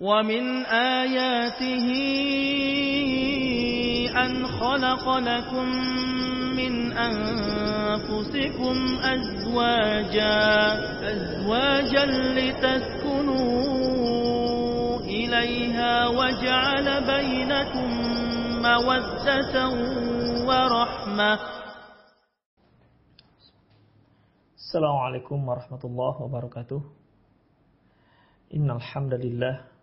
ومن آياته أن خلق لكم من أنفسكم أزواجا أزواجا لتسكنوا إليها وجعل بينكم مودة ورحمة. السلام عليكم ورحمة الله وبركاته. إن الحمد لله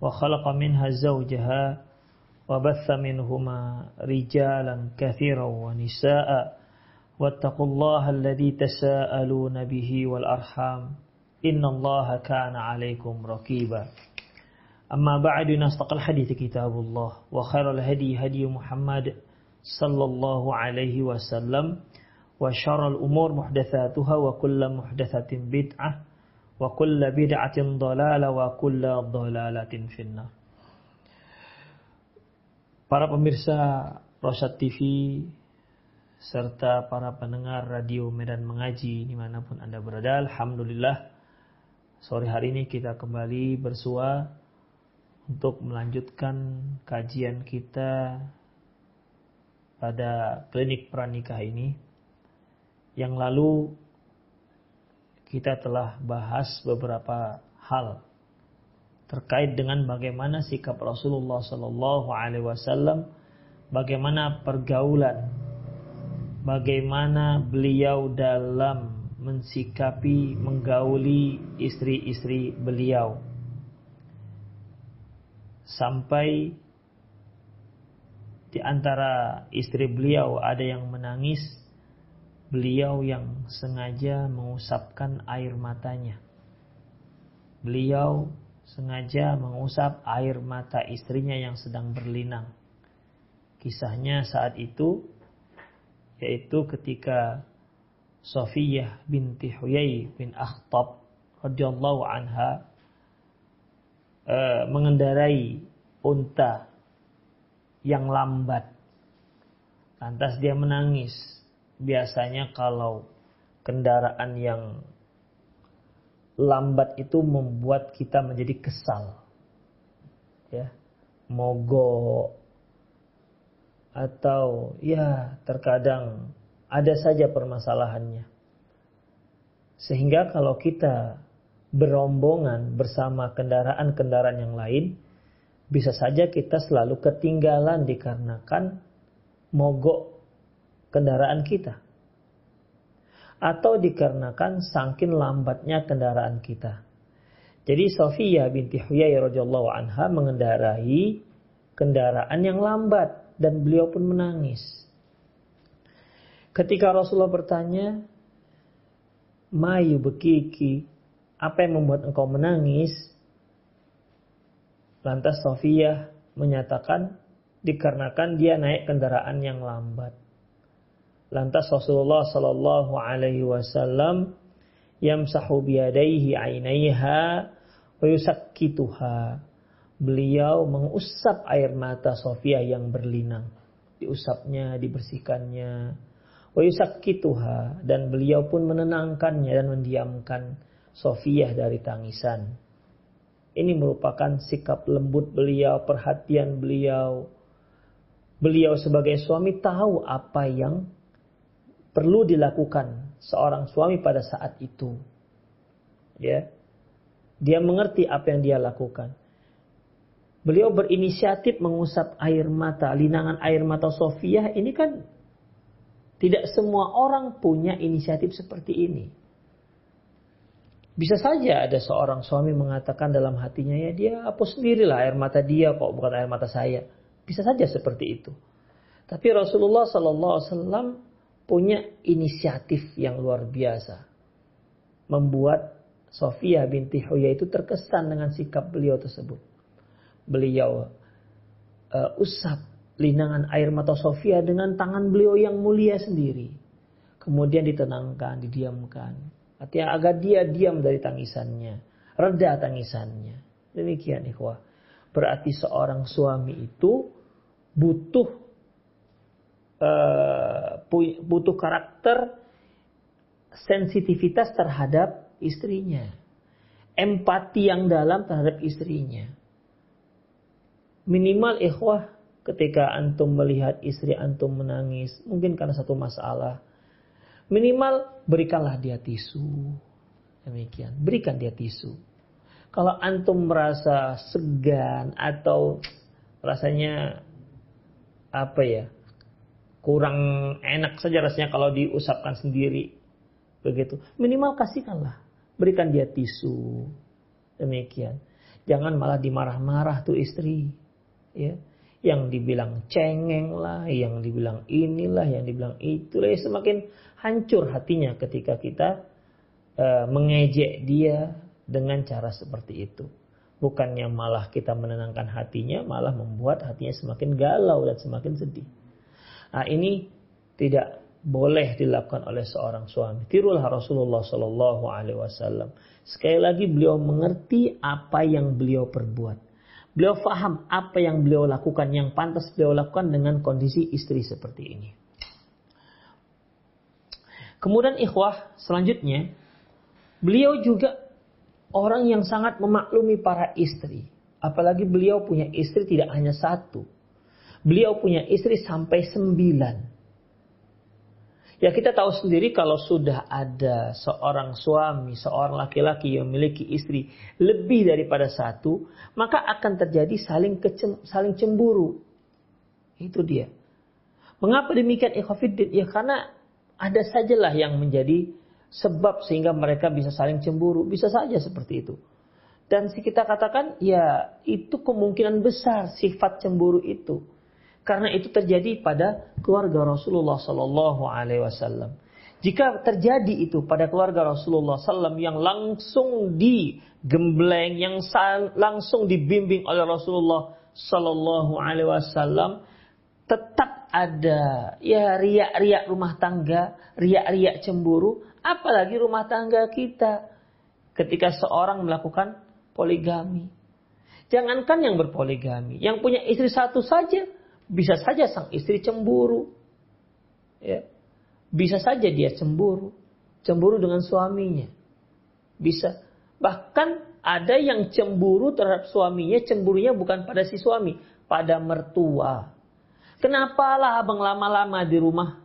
وخلق منها زوجها وبث منهما رجالا كثيرا ونساء واتقوا الله الذي تساءلون به والأرحام إن الله كان عليكم رقيبا. أما بعد نستقل الحديث كتاب الله وخير الهدي هدي محمد صلى الله عليه وسلم وشر الأمور محدثاتها وكل محدثة بدعة wa kulla bid'atin dhalala wa kulla dhalalatin finna. Para pemirsa Rosat TV serta para pendengar radio Medan Mengaji di mana pun Anda berada, Alhamdulillah sore hari ini kita kembali bersua untuk melanjutkan kajian kita pada klinik pranikah ini. Yang lalu kita telah bahas beberapa hal terkait dengan bagaimana sikap Rasulullah Sallallahu Alaihi Wasallam, bagaimana pergaulan, bagaimana beliau dalam mensikapi, menggauli istri-istri beliau, sampai di antara istri beliau ada yang menangis, beliau yang sengaja mengusapkan air matanya. Beliau sengaja mengusap air mata istrinya yang sedang berlinang. Kisahnya saat itu yaitu ketika Sofiyah binti Huyai bin Akhtab radhiyallahu anha e, mengendarai unta yang lambat. Lantas dia menangis. Biasanya kalau kendaraan yang lambat itu membuat kita menjadi kesal. Ya, mogok atau ya terkadang ada saja permasalahannya. Sehingga kalau kita berombongan bersama kendaraan-kendaraan yang lain, bisa saja kita selalu ketinggalan dikarenakan mogok kendaraan kita atau dikarenakan sangkin lambatnya kendaraan kita. Jadi Sofia binti Huyai radhiyallahu anha mengendarai kendaraan yang lambat dan beliau pun menangis. Ketika Rasulullah bertanya, "Mayu bekiki, apa yang membuat engkau menangis?" Lantas Sofia menyatakan dikarenakan dia naik kendaraan yang lambat. Lantas Rasulullah Sallallahu Alaihi Wasallam yamsahu biyadaihi ainaiha wa yusakkituha. Beliau mengusap air mata Sofia yang berlinang. Diusapnya, dibersihkannya. Wa yusakkituha. Dan beliau pun menenangkannya dan mendiamkan Sofia dari tangisan. Ini merupakan sikap lembut beliau, perhatian beliau. Beliau sebagai suami tahu apa yang perlu dilakukan seorang suami pada saat itu. Ya. Dia mengerti apa yang dia lakukan. beliau berinisiatif mengusap air mata, linangan air mata Sofia ini kan tidak semua orang punya inisiatif seperti ini. Bisa saja ada seorang suami mengatakan dalam hatinya ya dia hapus sendirilah air mata dia kok bukan air mata saya. Bisa saja seperti itu. Tapi Rasulullah Sallallahu Alaihi Wasallam punya inisiatif yang luar biasa, membuat Sofia binti Huyai itu terkesan dengan sikap beliau tersebut beliau uh, usap linangan air mata Sofia dengan tangan beliau yang mulia sendiri. Kemudian ditenangkan, didiamkan. Artinya agar dia diam dari tangisannya. Reda tangisannya. Demikian ikhwah. Berarti seorang suami itu butuh uh, butuh karakter sensitivitas terhadap istrinya. Empati yang dalam terhadap istrinya Minimal ikhwah ketika antum melihat istri antum menangis, mungkin karena satu masalah. Minimal berikanlah dia tisu. Demikian, berikan dia tisu. Kalau antum merasa segan atau rasanya apa ya kurang enak saja rasanya kalau diusapkan sendiri. Begitu. Minimal kasihkanlah. Berikan dia tisu. Demikian. Jangan malah dimarah-marah tuh istri. Ya. Yang dibilang cengeng lah, yang dibilang inilah, yang dibilang itulah, ya semakin hancur hatinya ketika kita uh, mengejek dia dengan cara seperti itu. Bukannya malah kita menenangkan hatinya, malah membuat hatinya semakin galau dan semakin sedih. Nah ini tidak boleh dilakukan oleh seorang suami. Tirulah Rasulullah Shallallahu Alaihi Wasallam. Sekali lagi beliau mengerti apa yang beliau perbuat. Beliau faham apa yang beliau lakukan, yang pantas beliau lakukan dengan kondisi istri seperti ini. Kemudian ikhwah selanjutnya, beliau juga orang yang sangat memaklumi para istri. Apalagi beliau punya istri tidak hanya satu. Beliau punya istri sampai sembilan. Ya kita tahu sendiri kalau sudah ada seorang suami, seorang laki-laki yang memiliki istri lebih daripada satu, maka akan terjadi saling kecem, saling cemburu. Itu dia. Mengapa demikian ikhwafiddin? Ya karena ada sajalah yang menjadi sebab sehingga mereka bisa saling cemburu. Bisa saja seperti itu. Dan kita katakan ya itu kemungkinan besar sifat cemburu itu karena itu terjadi pada keluarga Rasulullah Sallallahu Alaihi Wasallam. Jika terjadi itu pada keluarga Rasulullah SAW yang langsung digembleng, yang langsung dibimbing oleh Rasulullah Sallallahu Alaihi Wasallam, tetap ada ya riak-riak rumah tangga, riak-riak cemburu, apalagi rumah tangga kita ketika seorang melakukan poligami. Jangankan yang berpoligami, yang punya istri satu saja bisa saja sang istri cemburu. Ya. Bisa saja dia cemburu. Cemburu dengan suaminya. Bisa. Bahkan ada yang cemburu terhadap suaminya, cemburunya bukan pada si suami, pada mertua. Kenapalah abang lama-lama di rumah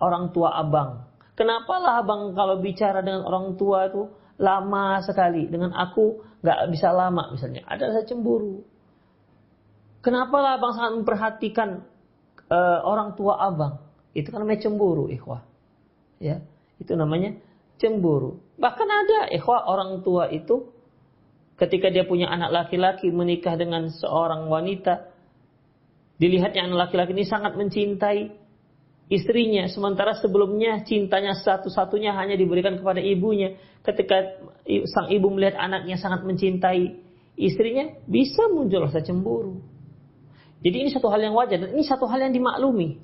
orang tua abang? Kenapalah abang kalau bicara dengan orang tua itu lama sekali, dengan aku nggak bisa lama misalnya. Ada rasa cemburu. Kenapa lah abang sangat memperhatikan uh, orang tua abang? Itu kan namanya cemburu, ikhwah. Ya, itu namanya cemburu. Bahkan ada ikhwah orang tua itu ketika dia punya anak laki-laki menikah dengan seorang wanita, dilihatnya anak laki-laki ini sangat mencintai istrinya, sementara sebelumnya cintanya satu-satunya hanya diberikan kepada ibunya. Ketika sang ibu melihat anaknya sangat mencintai istrinya, bisa muncul rasa cemburu. Jadi ini satu hal yang wajar dan ini satu hal yang dimaklumi.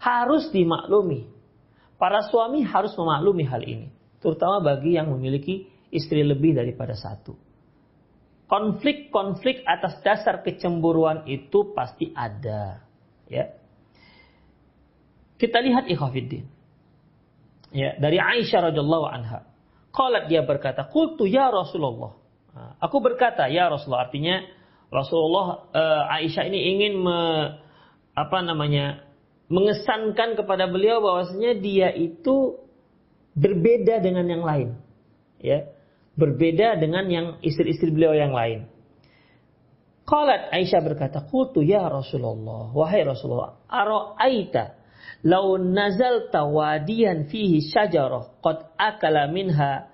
Harus dimaklumi. Para suami harus memaklumi hal ini. Terutama bagi yang memiliki istri lebih daripada satu. Konflik-konflik atas dasar kecemburuan itu pasti ada. Ya. Kita lihat ikhwafiddin. Ya, dari Aisyah radhiyallahu anha. Qalat dia berkata, "Qultu ya Rasulullah." Nah, aku berkata, "Ya Rasulullah." Artinya Rasulullah uh, Aisyah ini ingin me, apa namanya mengesankan kepada beliau bahwasanya dia itu berbeda dengan yang lain, ya berbeda dengan yang istri-istri beliau yang lain. Qalat Aisyah berkata, "Qultu ya Rasulullah, wahai Rasulullah, ara'aita law nazalta wadiyan fihi syajarah qad akala minha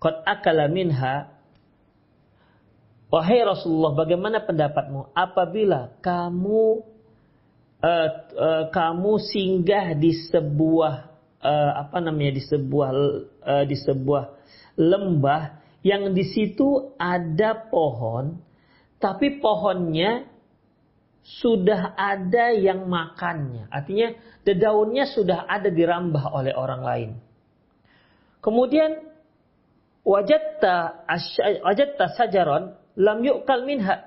qad akala minha Wahai Rasulullah, bagaimana pendapatmu apabila kamu uh, uh, kamu singgah di sebuah uh, apa namanya di sebuah uh, di sebuah lembah yang di situ ada pohon, tapi pohonnya sudah ada yang makannya. Artinya daunnya sudah ada dirambah oleh orang lain. Kemudian wajatta wajatta sajaron lam yu'kal minha.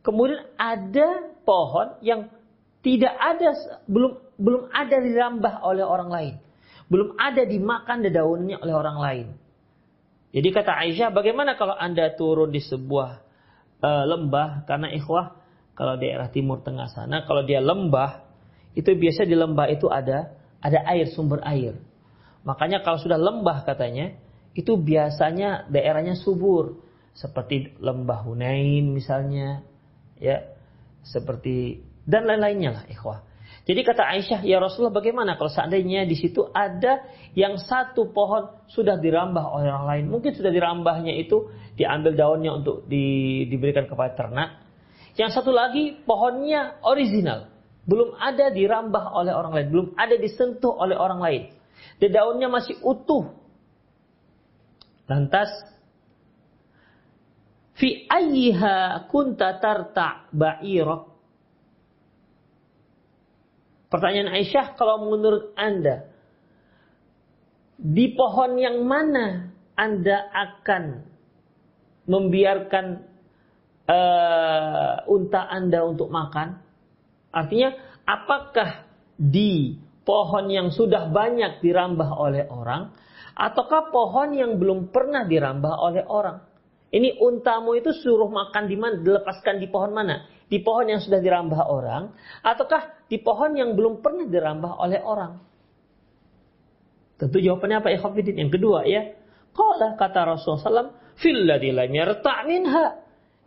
Kemudian ada pohon yang tidak ada belum belum ada dirambah oleh orang lain. Belum ada dimakan daunnya oleh orang lain. Jadi kata Aisyah, bagaimana kalau Anda turun di sebuah uh, lembah karena ikhwah kalau daerah timur tengah sana kalau dia lembah itu biasa di lembah itu ada ada air sumber air. Makanya kalau sudah lembah katanya itu biasanya daerahnya subur seperti lembah Hunain misalnya ya seperti dan lain-lainnya lah ikhwah. Jadi kata Aisyah, ya Rasulullah bagaimana kalau seandainya di situ ada yang satu pohon sudah dirambah oleh orang lain. Mungkin sudah dirambahnya itu diambil daunnya untuk di, diberikan kepada ternak. Yang satu lagi pohonnya original. Belum ada dirambah oleh orang lain. Belum ada disentuh oleh orang lain. Dan daunnya masih utuh. Lantas Fi ayyiha kunta tarta ba'irak. Pertanyaan Aisyah, kalau menurut Anda, di pohon yang mana Anda akan membiarkan uh, unta Anda untuk makan? Artinya, apakah di pohon yang sudah banyak dirambah oleh orang, ataukah pohon yang belum pernah dirambah oleh orang? Ini untamu itu suruh makan di mana, dilepaskan di pohon mana? Di pohon yang sudah dirambah orang, ataukah di pohon yang belum pernah dirambah oleh orang? Tentu jawabannya apa? Ikhwafidin. Yang kedua ya. Qala kata Rasulullah SAW, minha.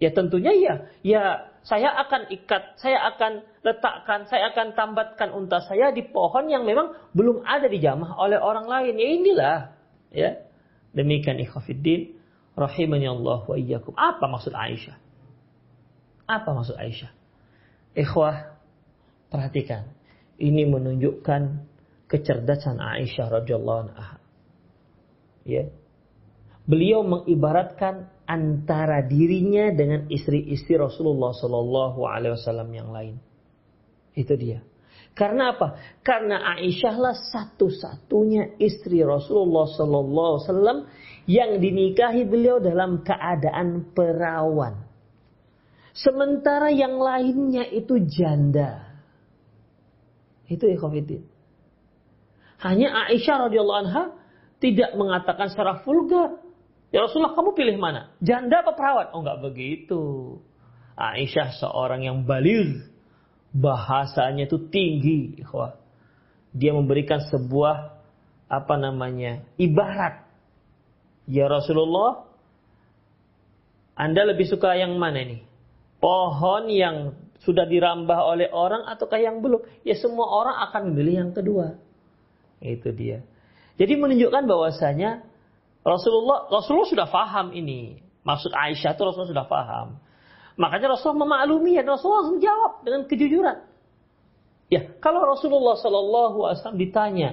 Ya tentunya ya. Ya saya akan ikat, saya akan letakkan, saya akan tambatkan unta saya di pohon yang memang belum ada dijamah oleh orang lain. Ya inilah. Ya. Demikian ikhwafidin rahimani Allah wa iyyakum. Apa maksud Aisyah? Apa maksud Aisyah? Ikhwah, perhatikan. Ini menunjukkan kecerdasan Aisyah radhiyallahu anha. Ya. Beliau mengibaratkan antara dirinya dengan istri-istri Rasulullah Shallallahu Alaihi Wasallam yang lain. Itu dia. Karena apa? Karena Aisyah lah satu-satunya istri Rasulullah Shallallahu Alaihi yang dinikahi beliau dalam keadaan perawan. Sementara yang lainnya itu janda. Itu ikhwafidin. Hanya Aisyah radhiyallahu anha tidak mengatakan secara vulgar. Ya Rasulullah kamu pilih mana? Janda apa perawan? Oh enggak begitu. Aisyah seorang yang balir. Bahasanya itu tinggi. Ikhwah. Dia memberikan sebuah apa namanya ibarat Ya Rasulullah, Anda lebih suka yang mana nih? Pohon yang sudah dirambah oleh orang ataukah yang belum? Ya semua orang akan memilih yang kedua. Itu dia. Jadi menunjukkan bahwasanya Rasulullah Rasulullah sudah paham ini. Maksud Aisyah itu Rasulullah sudah paham. Makanya Rasulullah memaklumi ya. Rasulullah langsung jawab dengan kejujuran. Ya, kalau Rasulullah Shallallahu Alaihi Wasallam ditanya,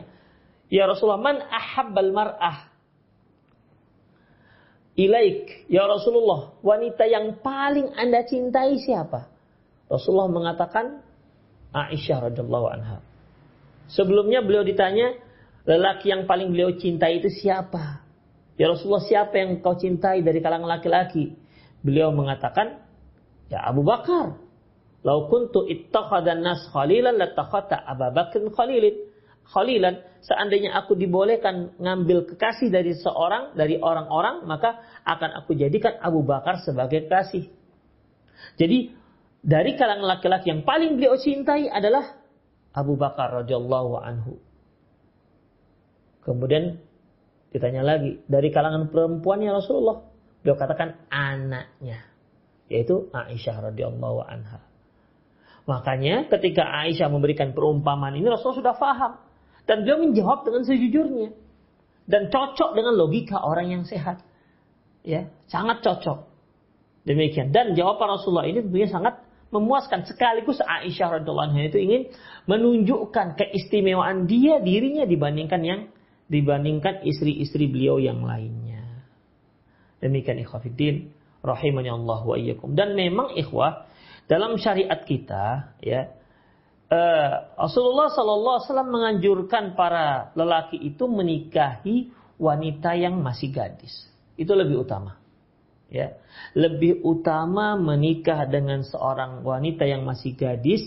ya Rasulullah man ahabbal mar'ah? Ilaik ya Rasulullah wanita yang paling anda cintai siapa? Rasulullah mengatakan Aisyah radhiallahu anha. Sebelumnya beliau ditanya lelaki yang paling beliau cintai itu siapa? Ya Rasulullah siapa yang kau cintai dari kalangan laki-laki? Beliau mengatakan ya Abu Bakar lau kuntu ittakhadhan nas khalilan latakhata Abu Bakar khalilin khalilan, seandainya aku dibolehkan ngambil kekasih dari seorang, dari orang-orang, maka akan aku jadikan Abu Bakar sebagai kasih. Jadi dari kalangan laki-laki yang paling beliau cintai adalah Abu Bakar radhiyallahu anhu. Kemudian ditanya lagi, dari kalangan perempuannya Rasulullah, beliau katakan anaknya. Yaitu Aisyah radhiyallahu anha. Makanya ketika Aisyah memberikan perumpamaan ini Rasulullah sudah faham dan beliau menjawab dengan sejujurnya dan cocok dengan logika orang yang sehat. Ya, sangat cocok. Demikian. Dan jawaban Rasulullah ini tentunya sangat memuaskan sekaligus Aisyah radhiallahu anha itu ingin menunjukkan keistimewaan dia dirinya dibandingkan yang dibandingkan istri-istri beliau yang lainnya. Demikian ikhwafiddin rahimani Allah wa iyyakum. Dan memang ikhwah dalam syariat kita ya uh, Rasulullah sallallahu alaihi wasallam menganjurkan para lelaki itu menikahi wanita yang masih gadis. Itu lebih utama ya lebih utama menikah dengan seorang wanita yang masih gadis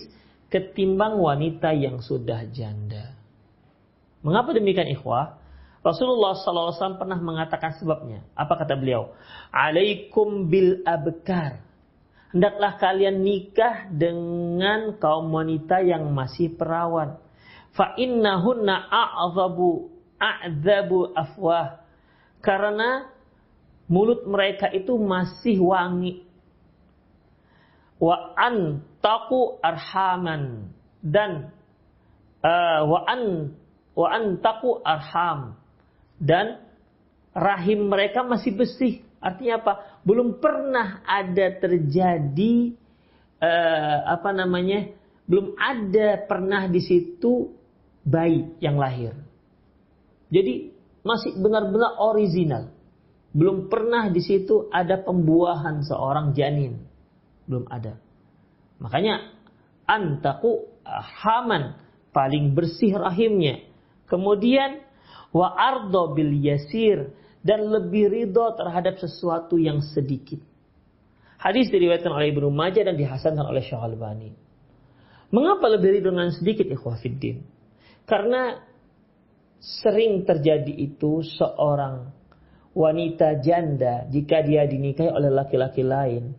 ketimbang wanita yang sudah janda. Mengapa demikian ikhwah? Rasulullah SAW pernah mengatakan sebabnya. Apa kata beliau? Alaikum bil abkar. Hendaklah kalian nikah dengan kaum wanita yang masih perawan. Fa innahunna a'zabu a'zabu afwah. Karena mulut mereka itu masih wangi. Wa an taku arhaman dan uh, wa an wa an taku arham dan rahim mereka masih bersih. Artinya apa? Belum pernah ada terjadi uh, apa namanya? Belum ada pernah di situ bayi yang lahir. Jadi masih benar-benar original. Belum pernah di situ ada pembuahan seorang janin. Belum ada. Makanya antaku haman paling bersih rahimnya. Kemudian wa ardo bil yasir dan lebih ridho terhadap sesuatu yang sedikit. Hadis diriwayatkan oleh Ibnu Majah dan dihasankan oleh Syekh Albani. Mengapa lebih ridho dengan sedikit ikhwah fiddin? Karena sering terjadi itu seorang wanita janda jika dia dinikahi oleh laki-laki lain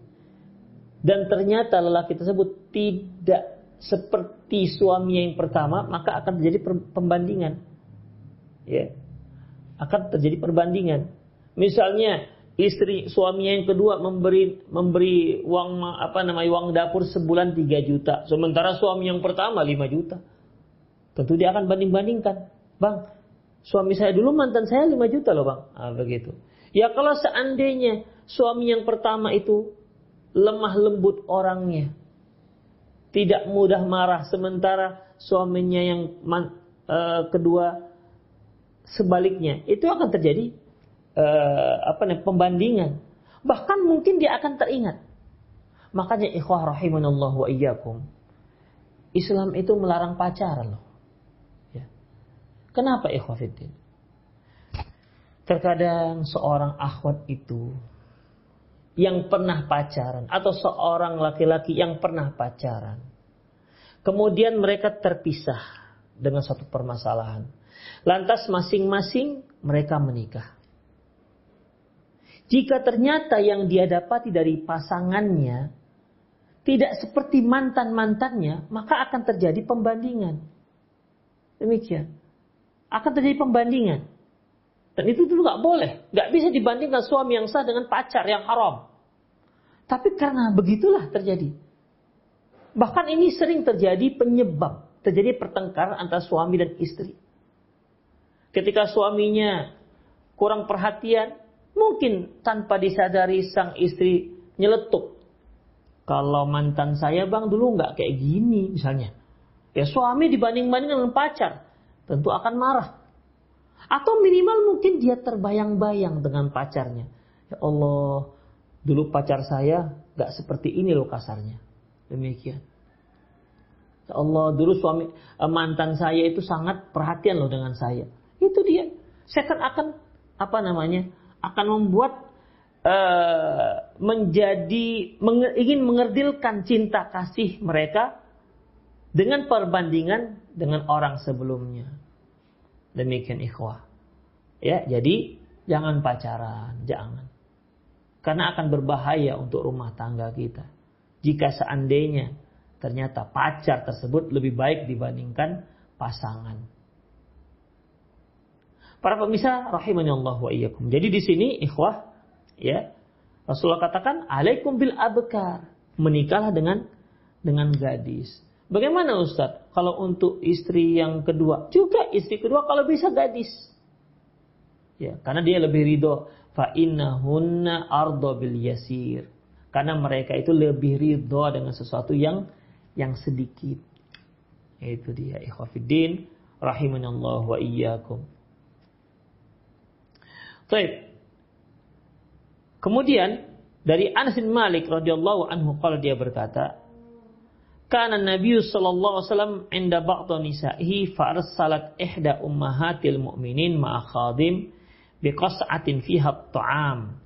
dan ternyata lelaki tersebut tidak seperti suami yang pertama maka akan terjadi pembandingan ya akan terjadi perbandingan misalnya istri suami yang kedua memberi memberi uang apa namanya uang dapur sebulan 3 juta sementara suami yang pertama 5 juta tentu dia akan banding-bandingkan bang Suami saya dulu mantan saya 5 juta loh bang. Ah, begitu. Ya kalau seandainya suami yang pertama itu lemah lembut orangnya. Tidak mudah marah. Sementara suaminya yang man, uh, kedua sebaliknya. Itu akan terjadi uh, apa nih pembandingan. Bahkan mungkin dia akan teringat. Makanya ikhwah rahimanallah wa iyyakum. Islam itu melarang pacaran loh. Kenapa ikhwafiddin? Terkadang seorang akhwat itu yang pernah pacaran atau seorang laki-laki yang pernah pacaran. Kemudian mereka terpisah dengan satu permasalahan. Lantas masing-masing mereka menikah. Jika ternyata yang dia dapati dari pasangannya tidak seperti mantan-mantannya, maka akan terjadi pembandingan. Demikian akan terjadi pembandingan. Dan itu dulu nggak boleh. Nggak bisa dibandingkan suami yang sah dengan pacar yang haram. Tapi karena begitulah terjadi. Bahkan ini sering terjadi penyebab. Terjadi pertengkaran antara suami dan istri. Ketika suaminya kurang perhatian, mungkin tanpa disadari sang istri nyeletuk. Kalau mantan saya bang dulu nggak kayak gini misalnya. Ya suami dibanding-bandingkan dengan pacar tentu akan marah. Atau minimal mungkin dia terbayang-bayang dengan pacarnya. Ya Allah, dulu pacar saya gak seperti ini loh kasarnya. Demikian. Ya Allah, dulu suami eh, mantan saya itu sangat perhatian loh dengan saya. Itu dia. Kan akan apa namanya? akan membuat uh, menjadi menge, ingin mengerdilkan cinta kasih mereka dengan perbandingan dengan orang sebelumnya. Demikian ikhwah. Ya, jadi jangan pacaran, jangan. Karena akan berbahaya untuk rumah tangga kita. Jika seandainya ternyata pacar tersebut lebih baik dibandingkan pasangan. Para pemirsa rahimani Allah wa iyyakum. Jadi di sini ikhwah ya Rasulullah katakan, "Alaikum bil abkar." Menikahlah dengan dengan gadis. Bagaimana Ustaz? Kalau untuk istri yang kedua, juga istri kedua kalau bisa gadis. Ya, karena dia lebih ridho. Fa innahunna ardo bil yasir. Karena mereka itu lebih ridho dengan sesuatu yang yang sedikit. Itu dia ikhwafiddin rahimanallah wa iyyakum. Baik. Kemudian dari Anas bin Malik radhiyallahu anhu kalau dia berkata, "Kana Nabi sallallahu alaihi wasallam inda ba'd nisa'ihi fa arsalat ihda ummahatil mu'minin ma'a khadim biqas'atin fiha at-ta'am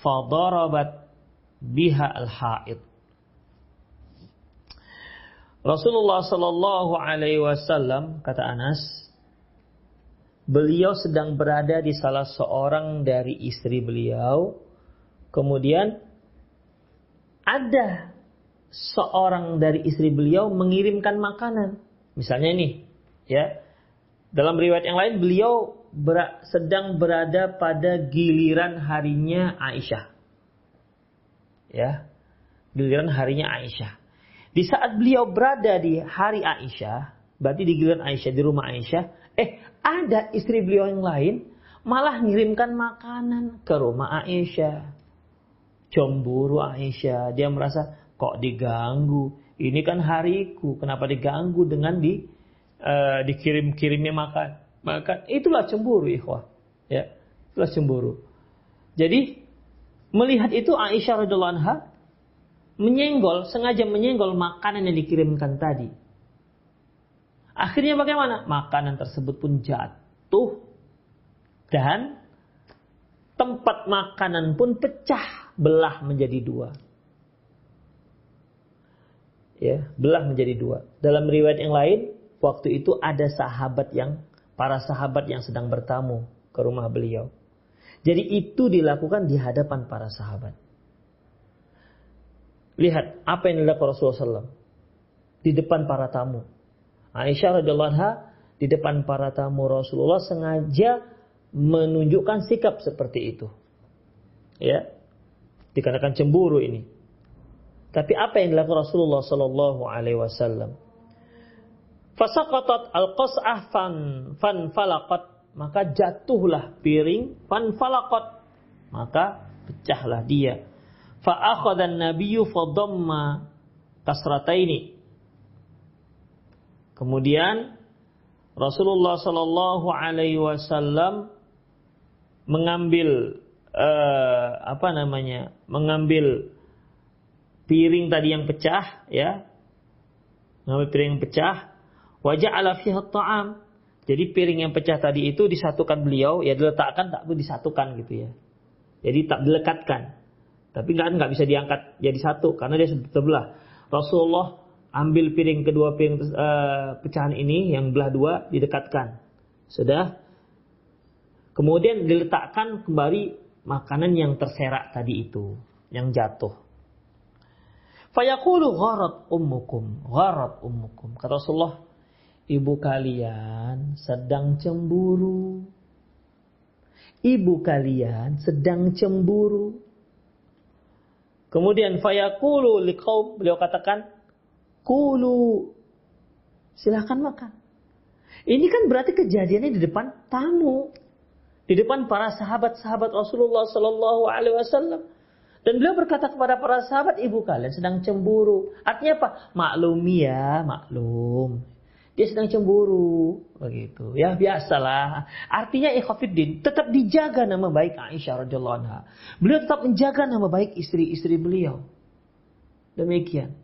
fa darabat biha al-ha'id." Rasulullah sallallahu alaihi wasallam kata Anas, beliau sedang berada di salah seorang dari istri beliau Kemudian ada seorang dari istri beliau mengirimkan makanan. Misalnya ini, ya. Dalam riwayat yang lain beliau ber sedang berada pada giliran harinya Aisyah. Ya. Giliran harinya Aisyah. Di saat beliau berada di hari Aisyah, berarti di giliran Aisyah di rumah Aisyah, eh ada istri beliau yang lain malah ngirimkan makanan ke rumah Aisyah cemburu Aisyah. Dia merasa kok diganggu. Ini kan hariku, kenapa diganggu dengan di uh, dikirim-kirimnya makan? Makan itulah cemburu, ikhwah. Ya, itulah cemburu. Jadi melihat itu Aisyah radhiallahu anha menyenggol, sengaja menyenggol makanan yang dikirimkan tadi. Akhirnya bagaimana? Makanan tersebut pun jatuh dan tempat makanan pun pecah belah menjadi dua. Ya, belah menjadi dua. Dalam riwayat yang lain, waktu itu ada sahabat yang para sahabat yang sedang bertamu ke rumah beliau. Jadi itu dilakukan di hadapan para sahabat. Lihat apa yang dilakukan Rasulullah SAW di depan para tamu. Aisyah radhiyallahu anha di depan para tamu Rasulullah sengaja menunjukkan sikap seperti itu. Ya, dikarenakan cemburu ini. Tapi apa yang dilakukan Rasulullah Sallallahu Alaihi Wasallam? Fasaqatat al-qas'ah fan fan falaqat maka jatuhlah piring fan falaqat maka pecahlah dia. Fa akhadha an-nabiyyu kasrataini. Kemudian Rasulullah Sallallahu Alaihi Wasallam mengambil uh, apa namanya mengambil piring tadi yang pecah ya. Mengambil piring yang pecah. Wajah ala fiha ta'am jadi piring yang pecah tadi itu disatukan beliau ya diletakkan tak disatukan gitu ya. Jadi tak dilekatkan. Tapi nggak nggak bisa diangkat jadi satu karena dia sebelah. Rasulullah ambil piring kedua piring uh, pecahan ini yang belah dua didekatkan sudah kemudian diletakkan kembali makanan yang terserak tadi itu, yang jatuh. Fayaqulu gharat ummukum, gharat ummukum. Kata Rasulullah, ibu kalian sedang cemburu. Ibu kalian sedang cemburu. Kemudian fayaqulu liqaum, beliau katakan, kulu. Silahkan makan. Ini kan berarti kejadiannya di depan tamu di depan para sahabat-sahabat Rasulullah Sallallahu Alaihi Wasallam. Dan beliau berkata kepada para sahabat, ibu kalian sedang cemburu. Artinya apa? Maklum ya, maklum. Dia sedang cemburu, begitu. Ya biasalah. Artinya ikhafidin tetap dijaga nama baik Aisyah radhiyallahu anha. Beliau tetap menjaga nama baik istri-istri beliau. Demikian.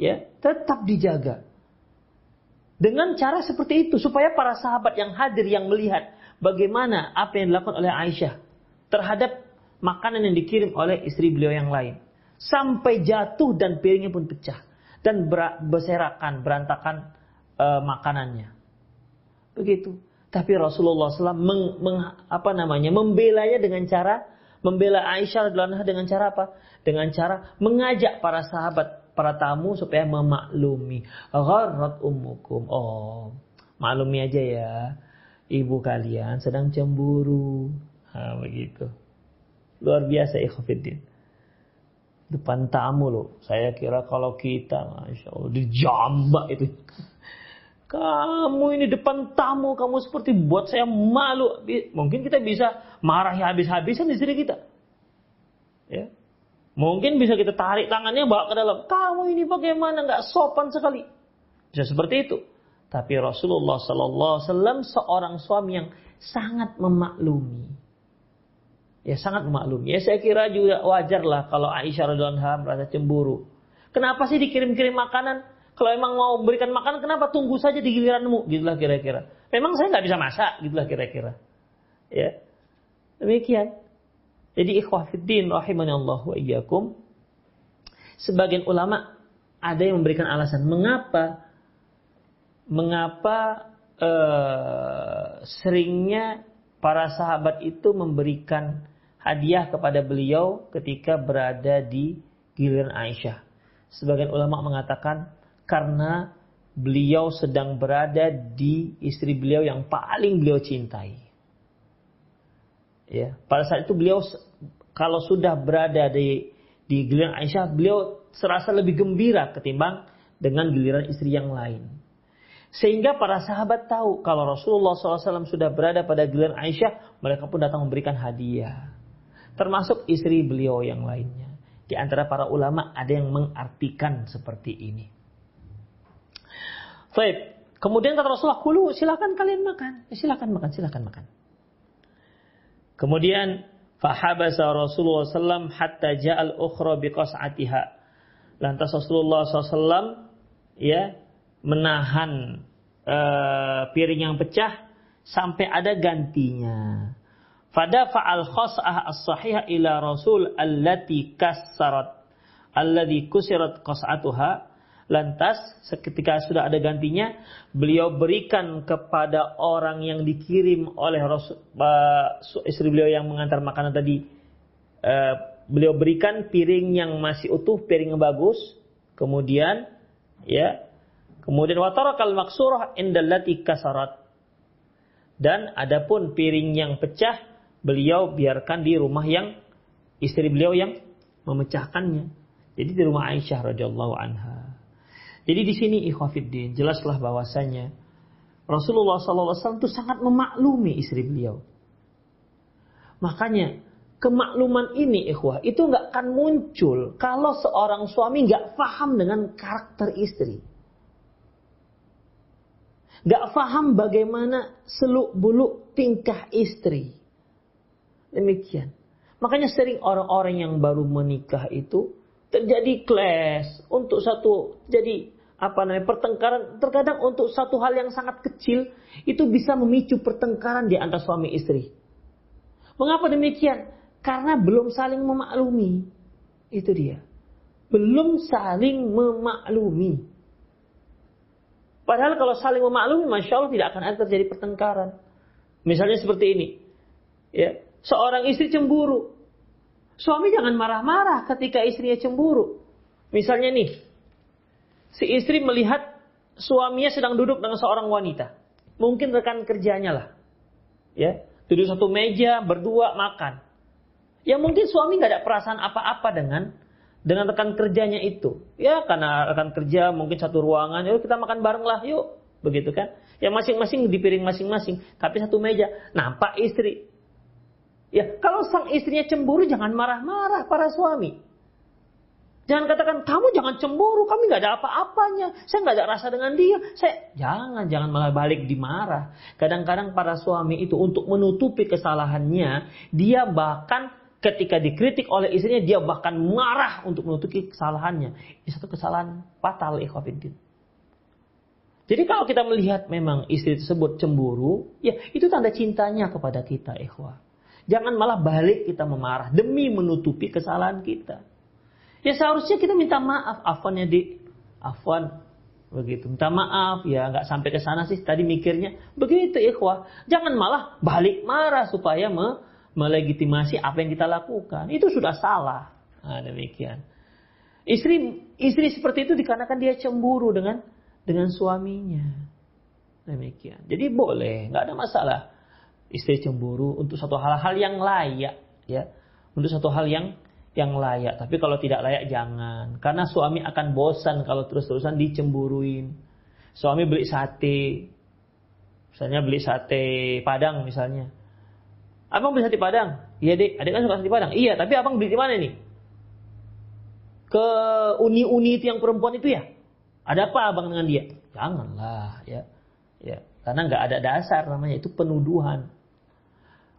Ya, tetap dijaga. Dengan cara seperti itu supaya para sahabat yang hadir yang melihat bagaimana apa yang dilakukan oleh Aisyah terhadap makanan yang dikirim oleh istri beliau yang lain. Sampai jatuh dan piringnya pun pecah. Dan berserakan, berantakan e, makanannya. Begitu. Tapi Rasulullah SAW meng, meng, apa namanya, membelanya dengan cara, membela Aisyah dengan cara apa? Dengan cara mengajak para sahabat, para tamu supaya memaklumi. Gharrat ummukum. Oh, maklumi aja ya ibu kalian sedang cemburu. Ha, begitu. Luar biasa ikhwafiddin. Depan tamu loh. Saya kira kalau kita, Masya Allah, dijambak itu. Kamu ini depan tamu, kamu seperti buat saya malu. Mungkin kita bisa marahi habis-habisan di sini kita. Mungkin bisa kita tarik tangannya bawa ke dalam. Kamu ini bagaimana nggak sopan sekali. Bisa seperti itu. Tapi Rasulullah Sallallahu Alaihi Wasallam seorang suami yang sangat memaklumi. Ya sangat memaklumi. Ya saya kira juga wajar lah kalau Aisyah radhiallahu anha merasa cemburu. Kenapa sih dikirim-kirim makanan? Kalau emang mau berikan makanan, kenapa tunggu saja di giliranmu? Gitulah kira-kira. Memang saya nggak bisa masak, gitulah kira-kira. Ya, demikian. Jadi ikhwafiddin rahimani Allah wa iyyakum. Sebagian ulama ada yang memberikan alasan mengapa mengapa uh, seringnya para sahabat itu memberikan hadiah kepada beliau ketika berada di giliran Aisyah. Sebagian ulama mengatakan karena beliau sedang berada di istri beliau yang paling beliau cintai. Ya, pada saat itu beliau kalau sudah berada di di giliran Aisyah, beliau serasa lebih gembira ketimbang dengan giliran istri yang lain. Sehingga para sahabat tahu kalau Rasulullah SAW sudah berada pada giliran Aisyah, mereka pun datang memberikan hadiah termasuk istri beliau yang lainnya. Di antara para ulama ada yang mengartikan seperti ini. Baik, kemudian kata Rasulullah, "Kulu, silakan kalian makan." Ya, silakan makan, silakan makan. Kemudian fahabasa Rasulullah SAW hatta ja'al ukhra biqas'atiha. Lantas Rasulullah SAW ya menahan uh, piring yang pecah sampai ada gantinya. Fada fa'al khos'ah as-sahihah ila rasul allati kassarat alladhi kusirat qas'atuha lantas seketika sudah ada gantinya beliau berikan kepada orang yang dikirim oleh rasul uh, istri beliau yang mengantar makanan tadi uh, beliau berikan piring yang masih utuh piring yang bagus kemudian ya kemudian watarakal maksurah indallati kasarat dan adapun piring yang pecah beliau biarkan di rumah yang istri beliau yang memecahkannya. Jadi di rumah Aisyah radhiyallahu anha. Jadi di sini ikhwafiddin jelaslah bahwasanya Rasulullah SAW itu sangat memaklumi istri beliau. Makanya kemakluman ini ikhwah itu nggak akan muncul kalau seorang suami nggak paham dengan karakter istri. Nggak paham bagaimana seluk beluk tingkah istri. Demikian. Makanya sering orang-orang yang baru menikah itu terjadi clash untuk satu jadi apa namanya pertengkaran terkadang untuk satu hal yang sangat kecil itu bisa memicu pertengkaran di antara suami istri. Mengapa demikian? Karena belum saling memaklumi. Itu dia. Belum saling memaklumi. Padahal kalau saling memaklumi, masya Allah tidak akan ada terjadi pertengkaran. Misalnya seperti ini, ya seorang istri cemburu. Suami jangan marah-marah ketika istrinya cemburu. Misalnya nih, si istri melihat suaminya sedang duduk dengan seorang wanita. Mungkin rekan kerjanya lah. Ya, duduk satu meja, berdua makan. Ya mungkin suami nggak ada perasaan apa-apa dengan dengan rekan kerjanya itu. Ya karena rekan kerja mungkin satu ruangan, yuk kita makan bareng lah yuk. Begitu kan. Ya masing-masing di piring masing-masing. Tapi satu meja. Nampak istri. Ya, kalau sang istrinya cemburu jangan marah-marah para suami. Jangan katakan kamu jangan cemburu, kami nggak ada apa-apanya. Saya nggak ada rasa dengan dia. Saya jangan jangan malah balik dimarah. Kadang-kadang para suami itu untuk menutupi kesalahannya, dia bahkan ketika dikritik oleh istrinya dia bahkan marah untuk menutupi kesalahannya. Ini satu kesalahan fatal ikhwatiddin. Jadi kalau kita melihat memang istri tersebut cemburu, ya itu tanda cintanya kepada kita ikhwah. Jangan malah balik kita memarah demi menutupi kesalahan kita. Ya seharusnya kita minta maaf, afwannya di afwan begitu. Minta maaf ya nggak sampai ke sana sih tadi mikirnya begitu ikhwah. Jangan malah balik marah supaya me melegitimasi apa yang kita lakukan. Itu sudah salah. Nah, demikian. Istri istri seperti itu dikarenakan dia cemburu dengan dengan suaminya. Demikian. Jadi boleh, nggak ada masalah istri cemburu untuk satu hal-hal yang layak ya untuk satu hal yang yang layak. Tapi kalau tidak layak jangan. Karena suami akan bosan kalau terus-terusan dicemburuin. Suami beli sate. Misalnya beli sate Padang misalnya. Abang beli sate Padang? Iya dek, adik kan suka sate Padang. Iya, tapi abang beli di mana nih? Ke uni-uni itu yang perempuan itu ya? Ada apa abang dengan dia? Janganlah ya. Ya, karena nggak ada dasar namanya itu penuduhan.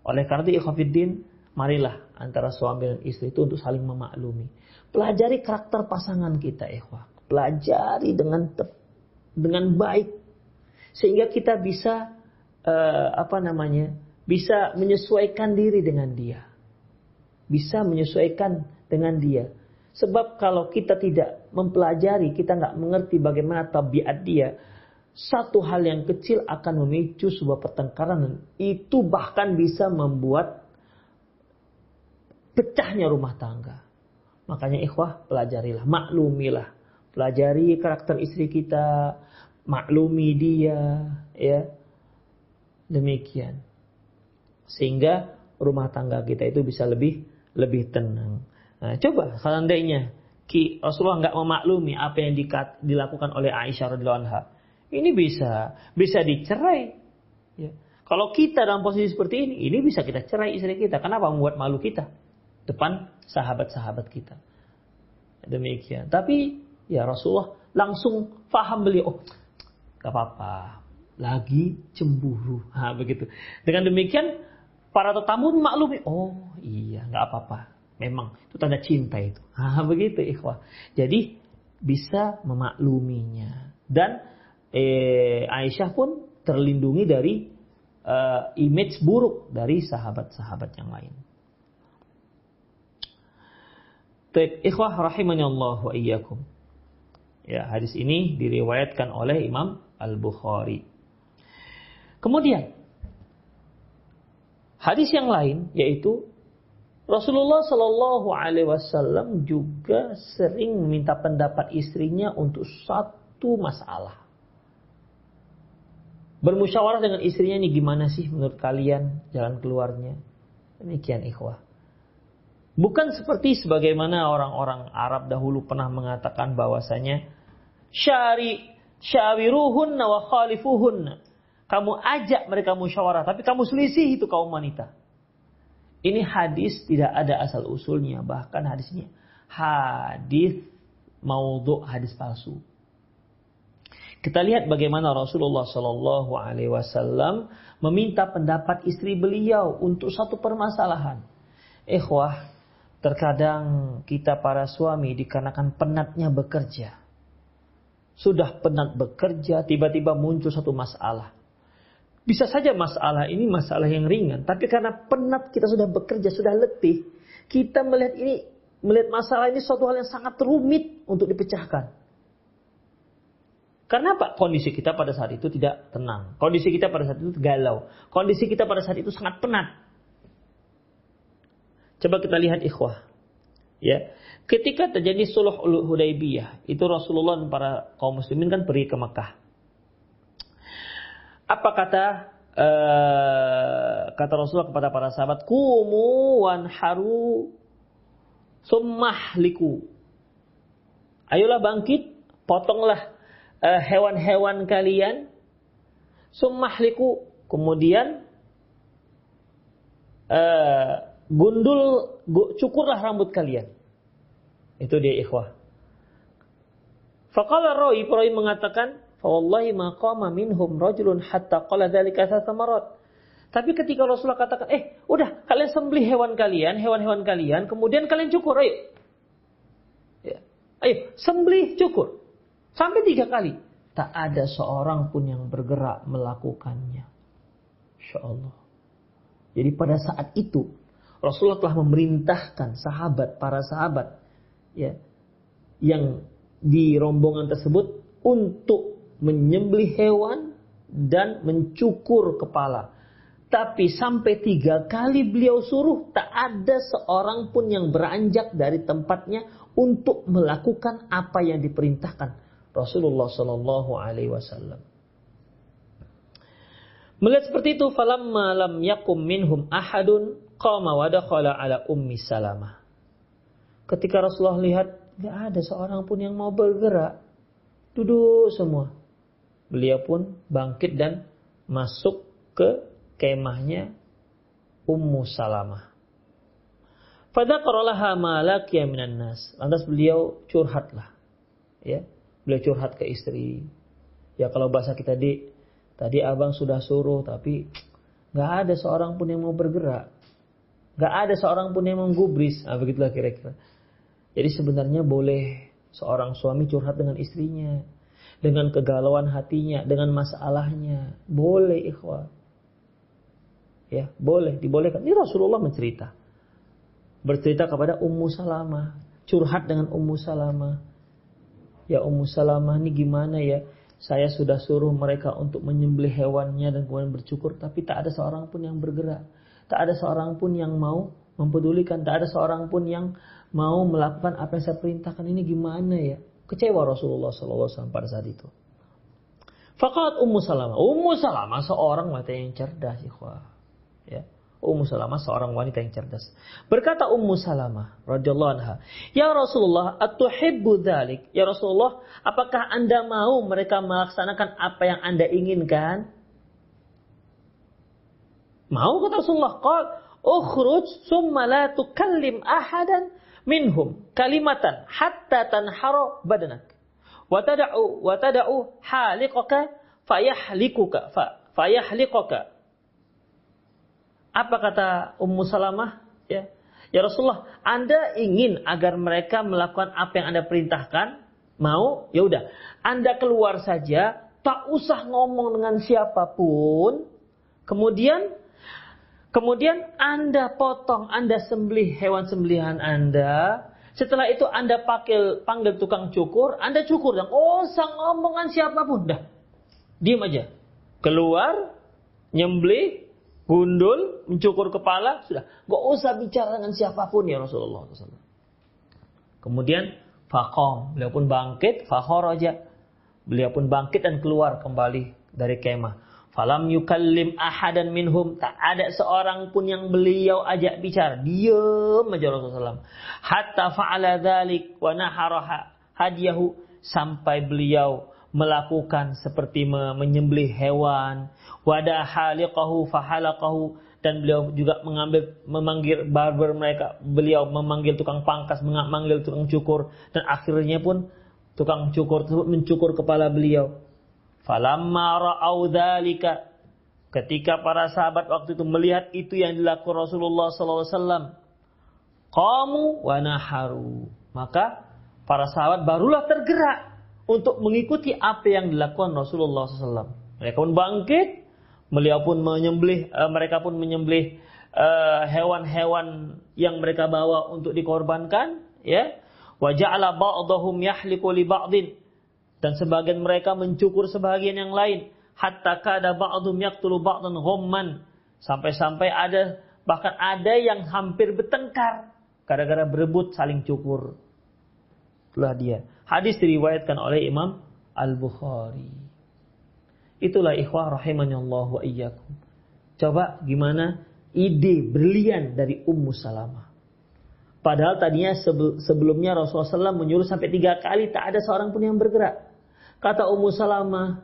Oleh karena itu ikhwafiddin, marilah antara suami dan istri itu untuk saling memaklumi. Pelajari karakter pasangan kita, ikhwah. Pelajari dengan dengan baik sehingga kita bisa uh, apa namanya? bisa menyesuaikan diri dengan dia. Bisa menyesuaikan dengan dia. Sebab kalau kita tidak mempelajari, kita nggak mengerti bagaimana tabiat dia, satu hal yang kecil akan memicu sebuah pertengkaran dan itu bahkan bisa membuat pecahnya rumah tangga. Makanya ikhwah pelajarilah, maklumilah. Pelajari karakter istri kita, maklumi dia, ya. Demikian. Sehingga rumah tangga kita itu bisa lebih lebih tenang. Nah, coba seandainya Ki Rasulullah nggak memaklumi apa yang dilakukan oleh Aisyah radhiyallahu anha ini bisa bisa dicerai. Ya. Kalau kita dalam posisi seperti ini, ini bisa kita cerai istri kita. Kenapa membuat malu kita depan sahabat-sahabat kita? Demikian. Tapi ya Rasulullah langsung paham beliau. Oh, gak apa-apa. Lagi cemburu. Ha, begitu. Dengan demikian para tetamu maklumi. Oh iya, nggak apa-apa. Memang itu tanda cinta itu. Ha, begitu ikhwah. Jadi bisa memakluminya. Dan eh, Aisyah pun terlindungi dari uh, image buruk dari sahabat-sahabat yang lain. Ikhwah rahimani Allah wa iyyakum. Ya, hadis ini diriwayatkan oleh Imam Al-Bukhari. Kemudian hadis yang lain yaitu Rasulullah Shallallahu Alaihi Wasallam juga sering meminta pendapat istrinya untuk satu masalah bermusyawarah dengan istrinya ini gimana sih menurut kalian jalan keluarnya. Demikian ikhwah. Bukan seperti sebagaimana orang-orang Arab dahulu pernah mengatakan bahwasanya syari syawiruhunna wa khalifuhunna. Kamu ajak mereka musyawarah, tapi kamu selisih itu kaum wanita. Ini hadis tidak ada asal usulnya, bahkan hadisnya hadis maudhu hadis palsu. Kita lihat bagaimana Rasulullah Shallallahu Alaihi Wasallam meminta pendapat istri beliau untuk satu permasalahan. Ikhwah, terkadang kita para suami dikarenakan penatnya bekerja. Sudah penat bekerja, tiba-tiba muncul satu masalah. Bisa saja masalah ini masalah yang ringan, tapi karena penat kita sudah bekerja, sudah letih, kita melihat ini melihat masalah ini suatu hal yang sangat rumit untuk dipecahkan. Karena apa? Kondisi kita pada saat itu tidak tenang. Kondisi kita pada saat itu galau. Kondisi kita pada saat itu sangat penat. Coba kita lihat ikhwah. Ya, ketika terjadi suluh Hudaybiyah, itu Rasulullah dan para kaum muslimin kan pergi ke Mekah. Apa kata uh, kata Rasulullah kepada para sahabat, "Kumu wanharu summahliku." Ayolah bangkit, potonglah hewan-hewan uh, kalian summahliku kemudian uh, gundul cukurlah rambut kalian itu dia ikhwah Faqala Rawi, Rawi mengatakan, "Fawallahi ma qama minhum rajulun hatta qala dzalika samarat." Tapi ketika Rasulullah katakan, "Eh, udah kalian sembelih hewan kalian, hewan-hewan kalian, kemudian kalian cukur, ayo." Ya. Ayo, sembelih cukur. Sampai tiga kali. Tak ada seorang pun yang bergerak melakukannya. Insya Allah. Jadi pada saat itu Rasulullah telah memerintahkan sahabat, para sahabat ya, yang di rombongan tersebut untuk menyembelih hewan dan mencukur kepala. Tapi sampai tiga kali beliau suruh tak ada seorang pun yang beranjak dari tempatnya untuk melakukan apa yang diperintahkan Rasulullah Shallallahu Alaihi Wasallam. Melihat seperti itu, falamma lam yakum minhum ahadun qama wa dakhala ala ummi salamah. Ketika Rasulullah lihat nggak ada seorang pun yang mau bergerak, duduk semua. Beliau pun bangkit dan masuk ke kemahnya Ummu Salamah. Pada malak ya minan nas. Lantas beliau curhatlah. Ya, beliau curhat ke istri. Ya kalau bahasa kita di tadi abang sudah suruh tapi nggak ada seorang pun yang mau bergerak. Nggak ada seorang pun yang menggubris. Nah, begitulah kira-kira. Jadi sebenarnya boleh seorang suami curhat dengan istrinya. Dengan kegalauan hatinya, dengan masalahnya. Boleh ikhwah. Ya, boleh, dibolehkan. Ini Rasulullah mencerita bercerita kepada Ummu Salamah, curhat dengan Ummu Salamah. Ya Ummu Salamah ini gimana ya? Saya sudah suruh mereka untuk menyembelih hewannya dan kemudian bercukur, tapi tak ada seorang pun yang bergerak. Tak ada seorang pun yang mau mempedulikan, tak ada seorang pun yang mau melakukan apa yang saya perintahkan. Ini gimana ya? Kecewa Rasulullah SAW pada saat itu. Fakat Ummu Salamah. Ummu Salamah seorang mata yang cerdas, ikhwah. Ya. Ummu Salamah seorang wanita yang cerdas. Berkata Ummu Salamah radhiyallahu anha, "Ya Rasulullah, atuhibbu dzalik?" Ya Rasulullah, apakah Anda mau mereka melaksanakan apa yang Anda inginkan? Mau kata Rasulullah, "Qal ukhruj summa la tukallim ahadan minhum kalimatan hatta tanhara badanak." Wa tad'u wa tad'u haliqaka fayahlikuka fa fayahliqaka apa kata Ummu Salamah? Ya, ya Rasulullah, Anda ingin agar mereka melakukan apa yang Anda perintahkan? Mau? Ya udah, Anda keluar saja, tak usah ngomong dengan siapa pun. Kemudian Kemudian Anda potong, Anda sembelih hewan sembelihan Anda. Setelah itu Anda panggil, panggil tukang cukur, Anda cukur. Dan, oh, sang ngomongan siapa pun. Dah, diam aja. Keluar, nyembelih, gundul, mencukur kepala, sudah. Gak usah bicara dengan siapa pun ya Rasulullah SAW. Kemudian fakom, beliau pun bangkit, aja. Beliau pun bangkit dan keluar kembali dari kemah. Falam yukallim ahadan minhum. Tak ada seorang pun yang beliau ajak bicara. Diam aja Rasulullah SAW. Hatta fa'ala dhalik wa naharaha hadiyahu. Sampai beliau melakukan seperti menyembelih hewan, wadah haliqahu fahalaqahu. Dan beliau juga mengambil memanggil barber mereka, beliau memanggil tukang pangkas, memanggil tukang cukur. Dan akhirnya pun tukang cukur tersebut mencukur kepala beliau. Falamma ra'au dzalika ketika para sahabat waktu itu melihat itu yang dilakukan Rasulullah sallallahu alaihi wasallam qamu maka para sahabat barulah tergerak untuk mengikuti apa yang dilakukan Rasulullah SAW. Mereka pun bangkit, beliau pun menyembelih, uh, mereka pun menyembelih eh, hewan-hewan uh, yang mereka bawa untuk dikorbankan, ya. Wa ja'ala ba'dahum yahliku li ba'din dan sebagian mereka mencukur sebagian yang lain hatta kada ba'dhum yaqtulu ba'dan ghamman sampai-sampai ada bahkan ada yang hampir bertengkar gara-gara berebut saling cukur. Itulah dia. Hadis diriwayatkan oleh Imam Al-Bukhari. Itulah ikhwah rahimani Allah wa iyyakum. Coba gimana ide brilian dari Ummu Salamah. Padahal tadinya sebelumnya Rasulullah SAW menyuruh sampai tiga kali tak ada seorang pun yang bergerak. Kata Ummu Salamah,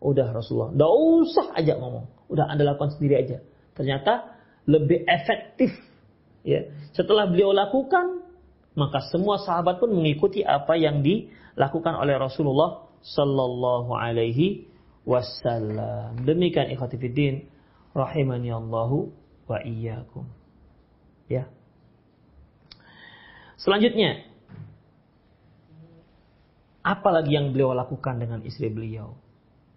udah Rasulullah, udah usah aja ngomong, udah anda lakukan sendiri aja. Ternyata lebih efektif. Ya, setelah beliau lakukan, maka semua sahabat pun mengikuti apa yang dilakukan oleh Rasulullah sallallahu alaihi wasallam. Demikian ikhwati fiddin rahimani Allahu wa iyyakum. Ya. Selanjutnya apa lagi yang beliau lakukan dengan istri beliau?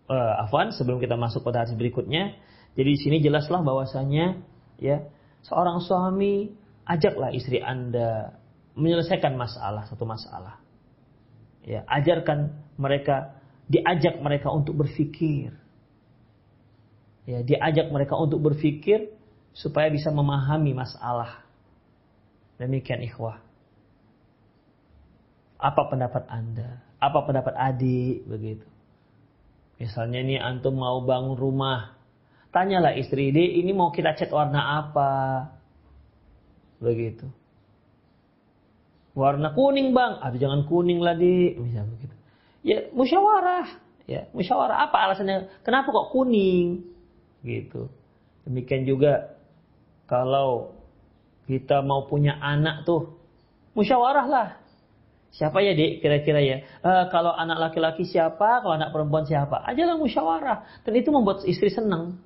Uh, Afwan, sebelum kita masuk pada hadis berikutnya, jadi di sini jelaslah bahwasanya ya seorang suami ajaklah istri anda menyelesaikan masalah, satu masalah. Ya, ajarkan mereka, diajak mereka untuk berpikir. Ya, diajak mereka untuk berpikir supaya bisa memahami masalah. Demikian ikhwah. Apa pendapat Anda? Apa pendapat adik? Begitu. Misalnya ini antum mau bangun rumah. Tanyalah istri, ini mau kita cat warna apa? Begitu Warna kuning bang, ada jangan kuning lah di, misalnya begitu. Ya musyawarah, ya musyawarah. Apa alasannya? Kenapa kok kuning? Gitu. Demikian juga kalau kita mau punya anak tuh, musyawarah lah. Siapa ya dek kira-kira ya? E, kalau anak laki-laki siapa, kalau anak perempuan siapa? Ajalah musyawarah. Dan itu membuat istri senang.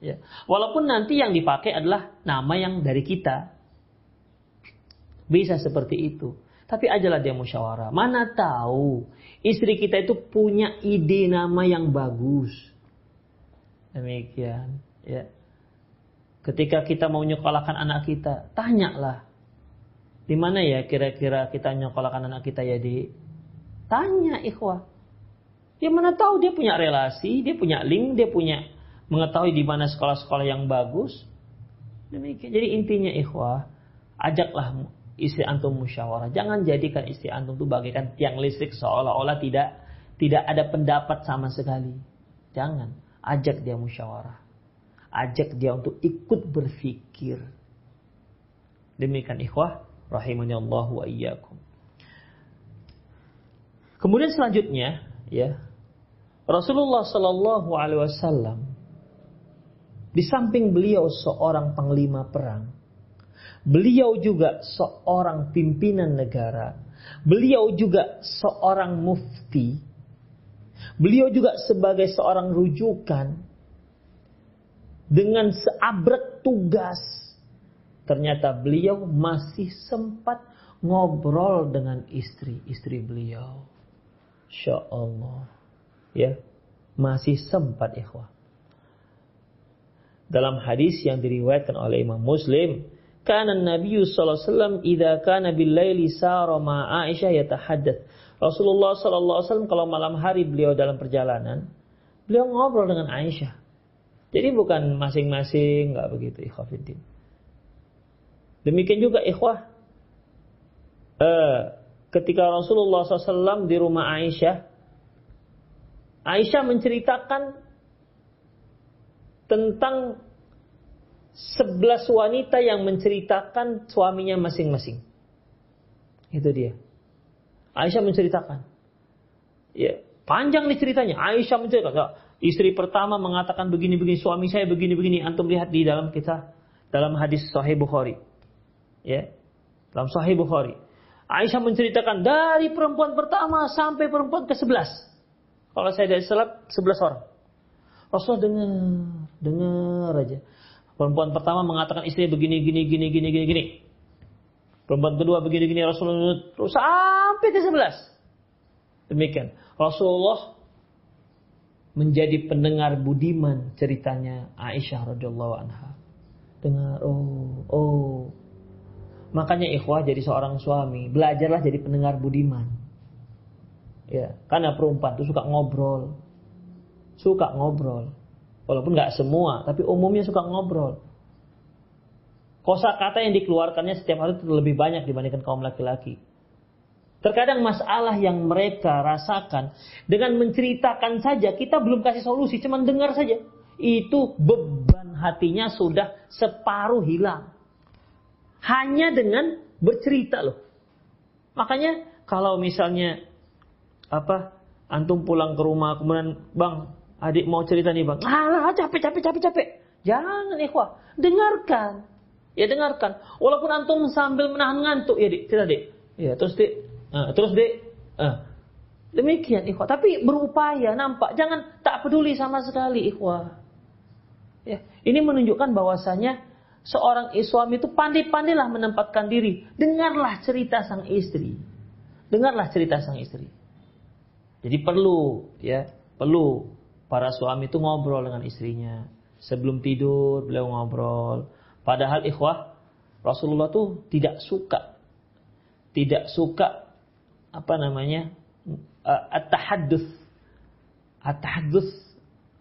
Ya. Walaupun nanti yang dipakai adalah nama yang dari kita. Bisa seperti itu. Tapi ajalah dia musyawarah. Mana tahu istri kita itu punya ide nama yang bagus. Demikian. Ya. Ketika kita mau nyekolahkan anak kita, tanyalah di mana ya kira-kira kita nyekolahkan anak kita ya di? Tanya ikhwah. Dia mana tahu dia punya relasi, dia punya link, dia punya mengetahui di mana sekolah-sekolah yang bagus. Demikian. Jadi intinya ikhwah, ajaklah istri antum musyawarah. Jangan jadikan istri antum itu bagaikan tiang listrik seolah-olah tidak tidak ada pendapat sama sekali. Jangan. Ajak dia musyawarah. Ajak dia untuk ikut berpikir. Demikian ikhwah rahimani Allah wa iyyakum. Kemudian selanjutnya, ya, Rasulullah Shallallahu Alaihi Wasallam di samping beliau seorang panglima perang, beliau juga seorang pimpinan negara, beliau juga seorang mufti, beliau juga sebagai seorang rujukan dengan seabrek tugas ternyata beliau masih sempat ngobrol dengan istri-istri beliau. Insya Allah. Ya, masih sempat ikhwah. Dalam hadis yang diriwayatkan oleh Imam Muslim, karena Nabi sallallahu alaihi wasallam idza kana bil laili sara ma Aisyah yatahaddath. Rasulullah sallallahu alaihi wasallam kalau malam hari beliau dalam perjalanan, beliau ngobrol dengan Aisyah. Jadi bukan masing-masing, nggak begitu ikhwatiddin. Demikian juga ikhwah. Uh, ketika Rasulullah SAW di rumah Aisyah. Aisyah menceritakan tentang sebelas wanita yang menceritakan suaminya masing-masing. Itu dia. Aisyah menceritakan. Ya, panjang nih ceritanya. Aisyah menceritakan. Istri pertama mengatakan begini-begini, suami saya begini-begini. Antum lihat di dalam kita, dalam hadis Sahih Bukhari ya dalam Sahih Bukhari. Aisyah menceritakan dari perempuan pertama sampai perempuan ke-11. Kalau saya dari salat 11 orang. Rasulullah dengar, dengar aja. Perempuan pertama mengatakan istri begini, gini, gini, gini, gini, gini. Perempuan kedua begini, gini, Rasulullah terus sampai ke 11. Demikian. Rasulullah menjadi pendengar budiman ceritanya Aisyah radhiyallahu anha. Dengar, oh, oh, Makanya ikhwah jadi seorang suami, belajarlah jadi pendengar budiman. Ya, karena perempuan itu suka ngobrol. Suka ngobrol. Walaupun nggak semua, tapi umumnya suka ngobrol. Kosa kata yang dikeluarkannya setiap hari itu lebih banyak dibandingkan kaum laki-laki. Terkadang masalah yang mereka rasakan dengan menceritakan saja kita belum kasih solusi, cuman dengar saja. Itu beban hatinya sudah separuh hilang. Hanya dengan bercerita loh. Makanya kalau misalnya apa antum pulang ke rumah kemudian bang adik mau cerita nih bang. Alah capek capek capek capek. Jangan ikhwah. Dengarkan. Ya dengarkan. Walaupun antum sambil menahan ngantuk. Ya dik. Cerita dik. Ya terus dik. Uh, terus dik. Uh. demikian ikhwah. Tapi berupaya nampak. Jangan tak peduli sama sekali ikhwah. Ya ini menunjukkan bahwasanya seorang suami itu pandai-pandailah menempatkan diri. Dengarlah cerita sang istri. Dengarlah cerita sang istri. Jadi perlu ya, perlu para suami itu ngobrol dengan istrinya. Sebelum tidur beliau ngobrol. Padahal ikhwah Rasulullah tuh tidak suka tidak suka apa namanya at-tahadduts at-tahadduts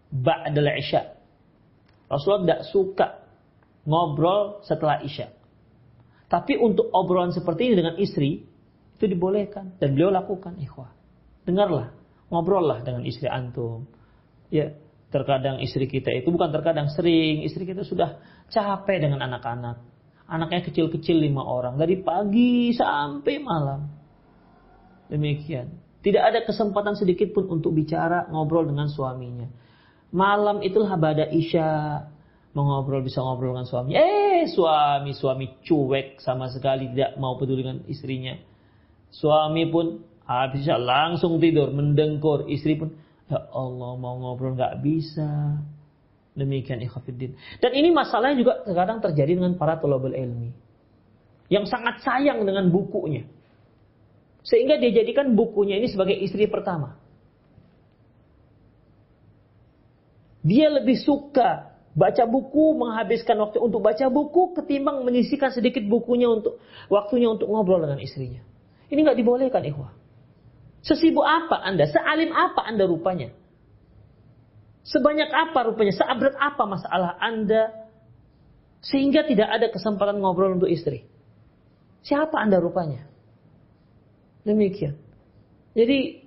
ba'da isya Rasulullah tidak suka ngobrol setelah Isya. Tapi untuk obrolan seperti ini dengan istri itu dibolehkan dan beliau lakukan ikhwah. Dengarlah, ngobrollah dengan istri antum. Ya, terkadang istri kita itu bukan terkadang sering istri kita sudah capek dengan anak-anak. Anaknya kecil-kecil lima orang. Dari pagi sampai malam. Demikian. Tidak ada kesempatan sedikit pun untuk bicara, ngobrol dengan suaminya. Malam itulah pada Isya. Mengobrol, bisa ngobrol dengan suami. Eh, suami, suami cuek sama sekali. Tidak mau peduli dengan istrinya. Suami pun habis langsung tidur, mendengkur. Istri pun, ya Allah mau ngobrol nggak bisa. Demikian ikhafidin. Dan ini masalahnya juga sekarang terjadi dengan para tolobel ilmi. Yang sangat sayang dengan bukunya. Sehingga dia jadikan bukunya ini sebagai istri pertama. Dia lebih suka baca buku, menghabiskan waktu untuk baca buku ketimbang menyisikan sedikit bukunya untuk waktunya untuk ngobrol dengan istrinya. Ini nggak dibolehkan, ikhwah. Sesibuk apa Anda? Sealim apa Anda rupanya? Sebanyak apa rupanya? Seabrat apa masalah Anda? Sehingga tidak ada kesempatan ngobrol untuk istri. Siapa Anda rupanya? Demikian. Jadi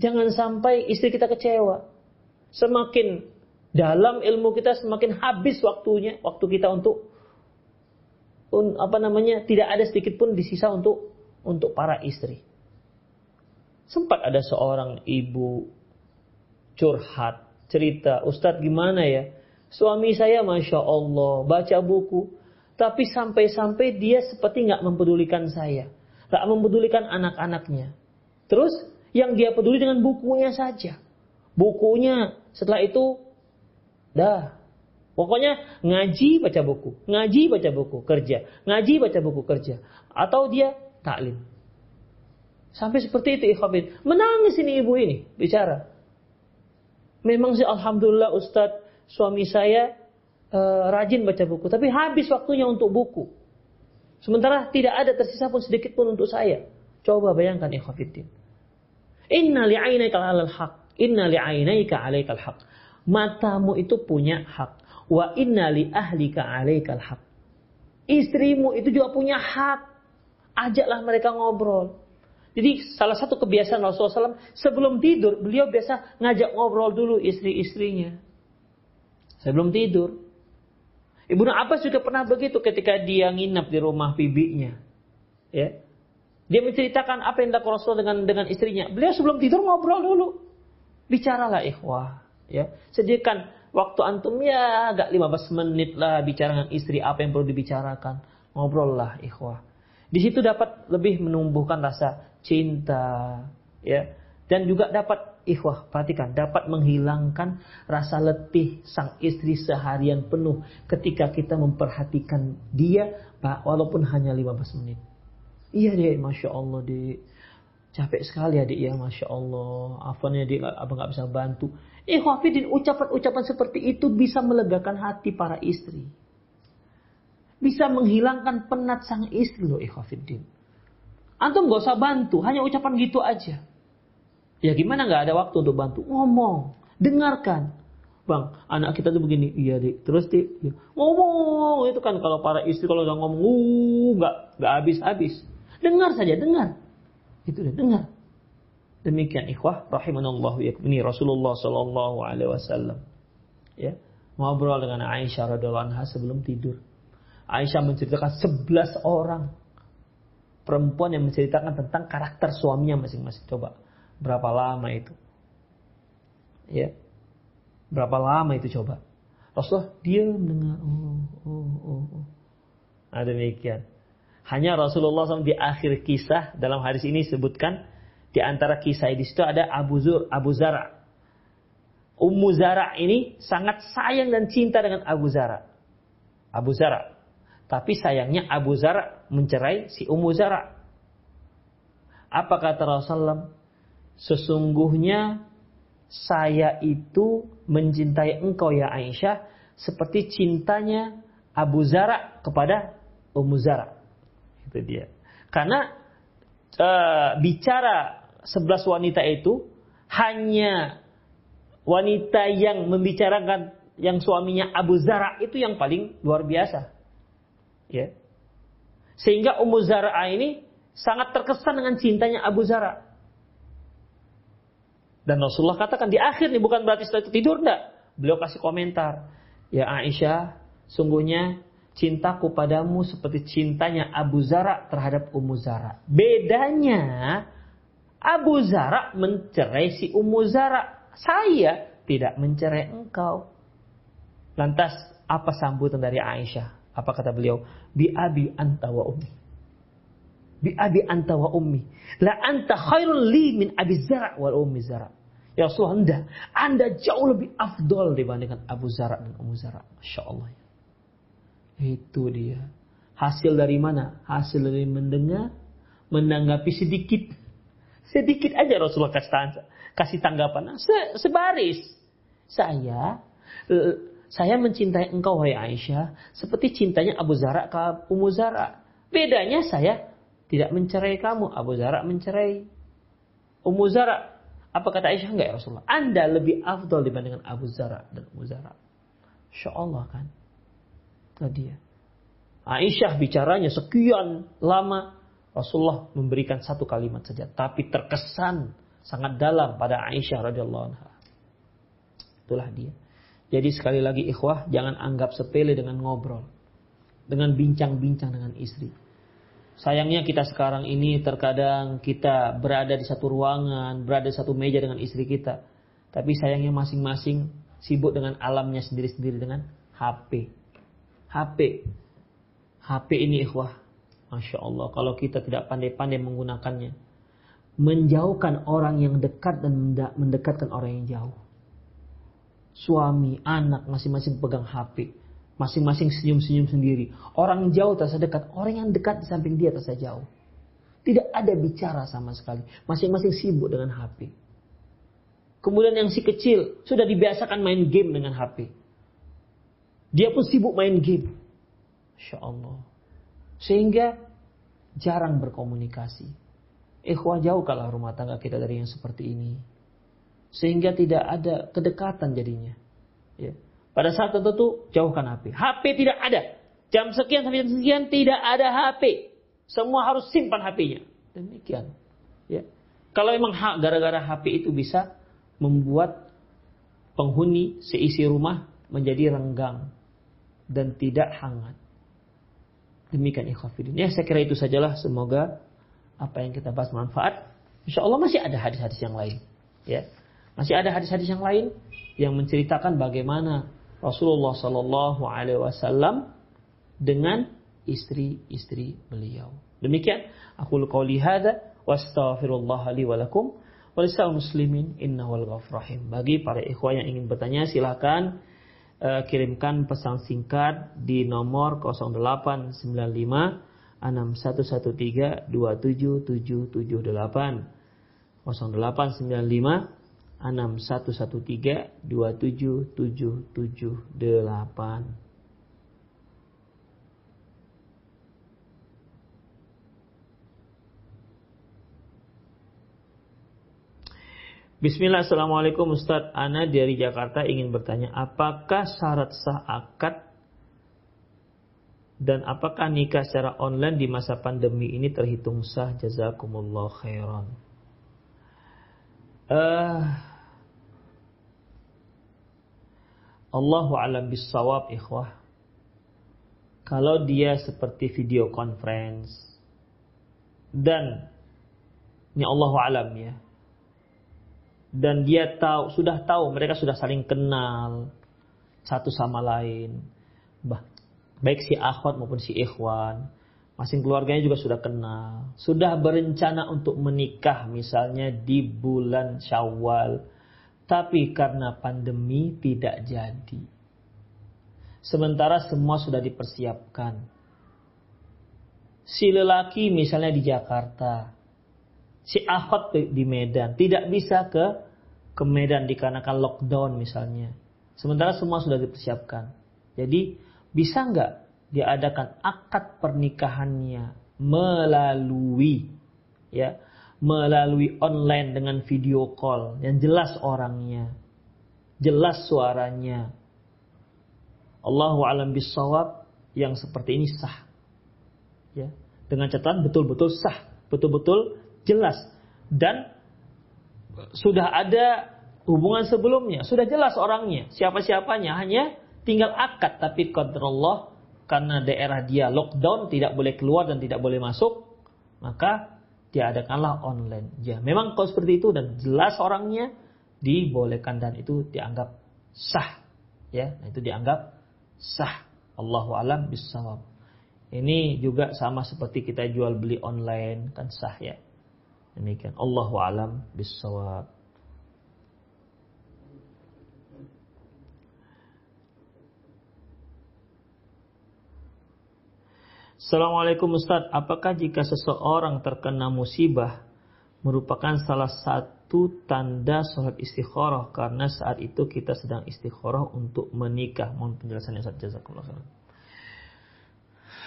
jangan sampai istri kita kecewa. Semakin dalam ilmu kita semakin habis waktunya, waktu kita untuk un, apa namanya tidak ada sedikit pun disisa untuk untuk para istri. Sempat ada seorang ibu curhat cerita, Ustadz gimana ya? Suami saya Masya Allah baca buku. Tapi sampai-sampai dia seperti nggak mempedulikan saya. Nggak mempedulikan anak-anaknya. Terus yang dia peduli dengan bukunya saja. Bukunya setelah itu dah. Pokoknya ngaji baca buku, ngaji baca buku kerja, ngaji baca buku kerja, atau dia taklim. Sampai seperti itu ikhwafid. Menangis ini ibu ini bicara. Memang sih alhamdulillah Ustadz suami saya uh, rajin baca buku, tapi habis waktunya untuk buku. Sementara tidak ada tersisa pun sedikit pun untuk saya. Coba bayangkan ikhwafiddin. Inna li'ainaika 'alal haq. Inna li'ainaika 'alaikal haq. Matamu itu punya hak. Wa inna li ahlika 'alaikal haq. Istrimu itu juga punya hak. Ajaklah mereka ngobrol. Jadi salah satu kebiasaan Rasulullah SAW sebelum tidur beliau biasa ngajak ngobrol dulu istri-istrinya. Sebelum tidur. Ibnu Abbas juga pernah begitu ketika dia nginap di rumah bibinya. Ya. Dia menceritakan apa yang dilakukan Rasul dengan dengan istrinya. Beliau sebelum tidur ngobrol dulu. Bicaralah ikhwah. Ya. Sediakan waktu antum ya agak 15 menit lah bicara dengan istri apa yang perlu dibicarakan. Ngobrol lah ikhwah. Di situ dapat lebih menumbuhkan rasa cinta, ya, dan juga dapat ikhwah, perhatikan, dapat menghilangkan rasa letih sang istri seharian penuh ketika kita memperhatikan dia, walaupun hanya 15 menit. Iya deh, masya Allah deh. Capek sekali adik ya, masya Allah. Afannya dia abang nggak bisa bantu. Ikhwafidin, ucapan-ucapan seperti itu bisa melegakan hati para istri. Bisa menghilangkan penat sang istri loh ikhwafidin. Antum gak usah bantu, hanya ucapan gitu aja. Ya gimana gak ada waktu untuk bantu? Ngomong, dengarkan. Bang, anak kita tuh begini, iya dik. Terus dik, ya. ngomong itu kan kalau para istri kalau udah ngomong, uh, nggak nggak habis habis. Dengar saja, dengar. Itu deh, dengar. Demikian ikhwah rahimanallahu ya. Ini Rasulullah Shallallahu alaihi wasallam. Ya, ngobrol dengan Aisyah radhiallahu anha sebelum tidur. Aisyah menceritakan 11 orang perempuan yang menceritakan tentang karakter suaminya masing-masing. Coba berapa lama itu? Ya. Berapa lama itu coba? Rasulullah dia mendengar oh oh oh. oh. Nah demikian. Hanya Rasulullah SAW di akhir kisah dalam hadis ini sebutkan di antara kisah di situ ada Abu Zur, Abu Zara. Ummu Zara ini sangat sayang dan cinta dengan Abu Zara. Abu Zara. Tapi sayangnya Abu Zar mencerai si Ummu Zara. Apa kata Rasulullah? Sesungguhnya saya itu mencintai engkau ya Aisyah seperti cintanya Abu Zara kepada Ummu Zara. Itu dia. Karena e, bicara sebelas wanita itu hanya wanita yang membicarakan yang suaminya Abu Zara itu yang paling luar biasa. Ya. Sehingga Ummu Zara'a ini sangat terkesan dengan cintanya Abu Zara. Dan Rasulullah katakan di akhir nih bukan berarti setelah itu tidur enggak. Beliau kasih komentar. Ya Aisyah, sungguhnya cintaku padamu seperti cintanya Abu Zara terhadap Ummu Zara. Bedanya Abu Zara mencerai si Ummu Zara. Saya tidak mencerai engkau. Lantas apa sambutan dari Aisyah? Apa kata beliau? Bi abi anta wa ummi. Bi abi anta wa ummi. La anta khairun li min abi Zara wal ummi Zara. Ya Rasulullah, anda, anda jauh lebih afdol dibandingkan Abu Zara dan Ummu Zara. Masya Allah. Itu dia. Hasil dari mana? Hasil dari mendengar, menanggapi sedikit. Sedikit aja Rasulullah kasih, kasih tanggapan. Se, sebaris. Saya, saya mencintai engkau wahai Aisyah. Seperti cintanya Abu Zara ke Ummu Zara. Bedanya saya tidak mencerai kamu. Abu Zara mencerai Ummu Zara. Apa kata Aisyah? Enggak ya Rasulullah. Anda lebih afdol dibandingkan Abu Zara dan Ummu Zara. Insya Allah kan. Tadi ya. Aisyah bicaranya sekian lama. Rasulullah memberikan satu kalimat saja. Tapi terkesan sangat dalam pada Aisyah radhiyallahu anha. Itulah dia. Jadi sekali lagi ikhwah, jangan anggap sepele dengan ngobrol. Dengan bincang-bincang dengan istri. Sayangnya kita sekarang ini terkadang kita berada di satu ruangan, berada di satu meja dengan istri kita. Tapi sayangnya masing-masing sibuk dengan alamnya sendiri-sendiri dengan HP. HP. HP ini ikhwah. Masya Allah. Kalau kita tidak pandai-pandai menggunakannya. Menjauhkan orang yang dekat dan mendekatkan orang yang jauh. Suami, anak, masing-masing pegang HP. Masing-masing senyum-senyum sendiri. Orang jauh terasa dekat. Orang yang dekat di samping dia terasa jauh. Tidak ada bicara sama sekali. Masing-masing sibuk dengan HP. Kemudian yang si kecil sudah dibiasakan main game dengan HP. Dia pun sibuk main game. Masya Allah. Sehingga jarang berkomunikasi. Ikhwah jauh kalah rumah tangga kita dari yang seperti ini. Sehingga tidak ada kedekatan jadinya. Ya. Pada saat tertentu jauhkan HP. HP tidak ada. Jam sekian sampai jam sekian tidak ada HP. Semua harus simpan HP-nya. Demikian. Ya. Kalau memang gara-gara HP itu bisa membuat penghuni seisi rumah menjadi renggang dan tidak hangat. Demikian ikhwafidin. Ya saya kira itu sajalah. Semoga apa yang kita bahas manfaat. Insya Allah masih ada hadis-hadis yang lain. Ya, masih ada hadis-hadis yang lain yang menceritakan bagaimana Rasulullah Shallallahu Alaihi Wasallam dengan istri-istri beliau. Demikian aku qauli hada wastaghfirullah li wa lakum muslimin innahu rahim. Bagi para ikhwan yang ingin bertanya silakan uh, kirimkan pesan singkat di nomor 0895 6113 27778 0895 6113 27778 Bismillah, Assalamualaikum Ustadz. Ana dari Jakarta ingin bertanya, apakah syarat sah akad dan apakah nikah secara online di masa pandemi ini terhitung sah? Jazakumullah khairan. Uh, Allahu alam bisawab ikhwah. Kalau dia seperti video conference dan ini Allahu alam ya. Dan dia tahu sudah tahu mereka sudah saling kenal satu sama lain. Bah baik si akhwat maupun si ikhwan masing keluarganya juga sudah kenal. Sudah berencana untuk menikah misalnya di bulan Syawal tapi karena pandemi tidak jadi sementara semua sudah dipersiapkan si lelaki misalnya di Jakarta si Ahok di Medan tidak bisa ke ke Medan dikarenakan lockdown misalnya. Sementara semua sudah dipersiapkan. Jadi bisa nggak diadakan akad pernikahannya melalui ya melalui online dengan video call yang jelas orangnya, jelas suaranya. Allahu alam bisawab yang seperti ini sah. Ya, dengan catatan betul-betul sah, betul-betul jelas dan sudah ada hubungan sebelumnya, sudah jelas orangnya, siapa-siapanya, hanya tinggal akad tapi qadarullah karena daerah dia lockdown, tidak boleh keluar dan tidak boleh masuk, maka diadakanlah online. Ya, memang kalau seperti itu dan jelas orangnya dibolehkan dan itu dianggap sah. Ya, nah itu dianggap sah. Allahu alam bisawab. Ini juga sama seperti kita jual beli online kan sah ya. Demikian. Allahu alam bisawab. Assalamualaikum Ustaz, apakah jika seseorang terkena musibah merupakan salah satu tanda sholat istikharah karena saat itu kita sedang istikharah untuk menikah. Mohon penjelasannya Ustaz jazakallah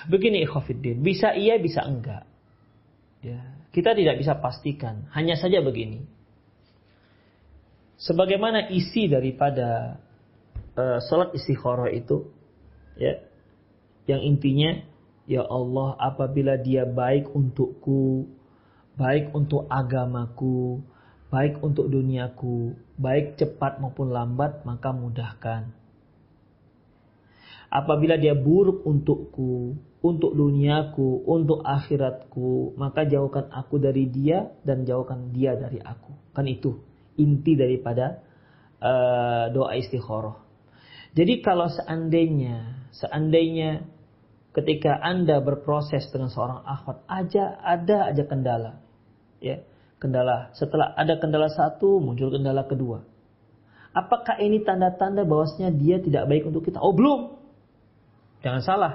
Begini ikhwafiddin, bisa iya bisa enggak. Ya, kita tidak bisa pastikan, hanya saja begini. Sebagaimana isi daripada uh, sholat istikharah itu, ya, yang intinya Ya Allah, apabila dia baik untukku, baik untuk agamaku, baik untuk duniaku, baik cepat maupun lambat, maka mudahkan. Apabila dia buruk untukku, untuk duniaku, untuk akhiratku, maka jauhkan aku dari dia dan jauhkan dia dari aku. Kan itu inti daripada uh, doa istikharah. Jadi kalau seandainya, seandainya ketika Anda berproses dengan seorang akhwat aja ada aja kendala. Ya, kendala. Setelah ada kendala satu, muncul kendala kedua. Apakah ini tanda-tanda bahwasanya dia tidak baik untuk kita? Oh, belum. Jangan salah.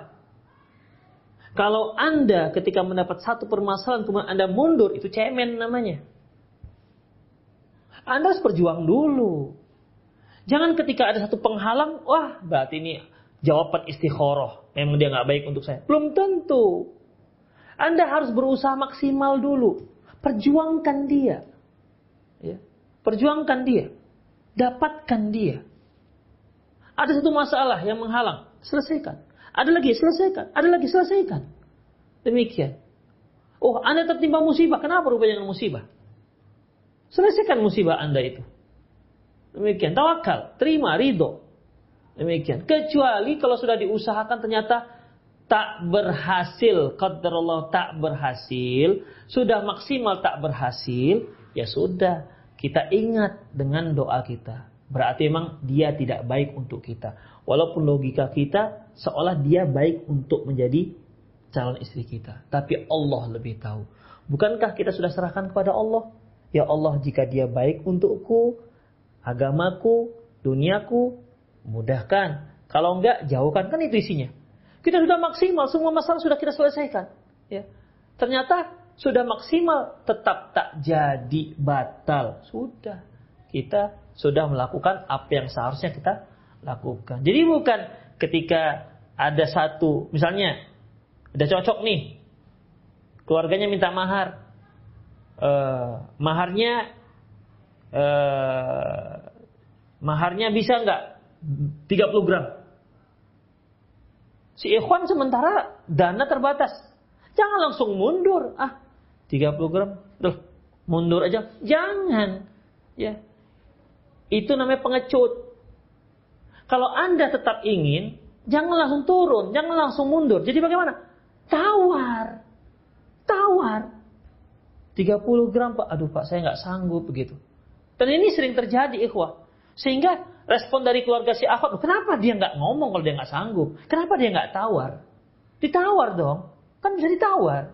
Kalau Anda ketika mendapat satu permasalahan kemudian Anda mundur, itu cemen namanya. Anda harus berjuang dulu. Jangan ketika ada satu penghalang, wah berarti ini jawaban istikharah. Memang dia nggak baik untuk saya. Belum tentu. Anda harus berusaha maksimal dulu. Perjuangkan dia. Ya. Perjuangkan dia. Dapatkan dia. Ada satu masalah yang menghalang. Selesaikan. Ada lagi, selesaikan. Ada lagi, selesaikan. Demikian. Oh, Anda tertimpa musibah. Kenapa rupanya dengan musibah? Selesaikan musibah Anda itu. Demikian. Tawakal. Terima, ridho. Demikian. Kecuali kalau sudah diusahakan ternyata tak berhasil, Allah tak berhasil, sudah maksimal tak berhasil, ya sudah, kita ingat dengan doa kita. Berarti memang dia tidak baik untuk kita. Walaupun logika kita seolah dia baik untuk menjadi calon istri kita. Tapi Allah lebih tahu. Bukankah kita sudah serahkan kepada Allah? Ya Allah, jika dia baik untukku, agamaku, duniaku, Mudahkan. Kalau enggak, jauhkan. Kan itu isinya. Kita sudah maksimal, semua masalah sudah kita selesaikan. Ya. Ternyata sudah maksimal, tetap tak jadi batal. Sudah. Kita sudah melakukan apa yang seharusnya kita lakukan. Jadi bukan ketika ada satu, misalnya, ada cocok nih, keluarganya minta mahar. Uh, maharnya uh, maharnya bisa nggak 30 gram. Si ikhwan sementara dana terbatas. Jangan langsung mundur. Ah, 30 gram. Duh, mundur aja. Jangan. Ya. Itu namanya pengecut. Kalau Anda tetap ingin, jangan langsung turun, jangan langsung mundur. Jadi bagaimana? Tawar. Tawar. 30 gram Pak. Aduh Pak, saya nggak sanggup begitu. Dan ini sering terjadi ikhwah. Sehingga respon dari keluarga si Ahok, kenapa dia nggak ngomong kalau dia nggak sanggup? Kenapa dia nggak tawar? Ditawar dong, kan bisa ditawar.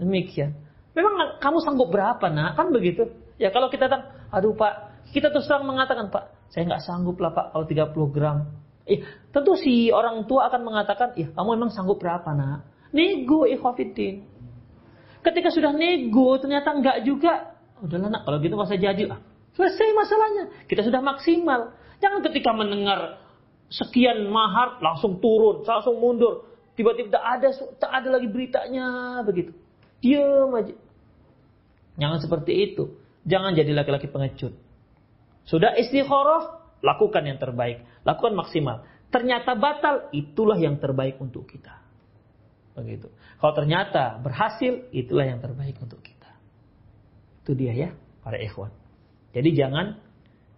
Demikian. Memang kamu sanggup berapa nak? Kan begitu. Ya kalau kita kan, aduh pak, kita terus terang mengatakan pak, saya nggak sanggup lah pak kalau 30 gram. Eh, tentu si orang tua akan mengatakan, iya kamu emang sanggup berapa nak? Nego ikhwafiddin. Ketika sudah nego ternyata nggak juga, udahlah nak kalau gitu masa jadi lah. Selesai masalahnya. Kita sudah maksimal. Jangan ketika mendengar sekian mahar langsung turun, langsung mundur. Tiba-tiba tak ada tak ada lagi beritanya begitu. Diam aja. Jangan seperti itu. Jangan jadi laki-laki pengecut. Sudah istikharah, lakukan yang terbaik. Lakukan maksimal. Ternyata batal, itulah yang terbaik untuk kita. Begitu. Kalau ternyata berhasil, itulah yang terbaik untuk kita. Itu dia ya, para ikhwan. Jadi jangan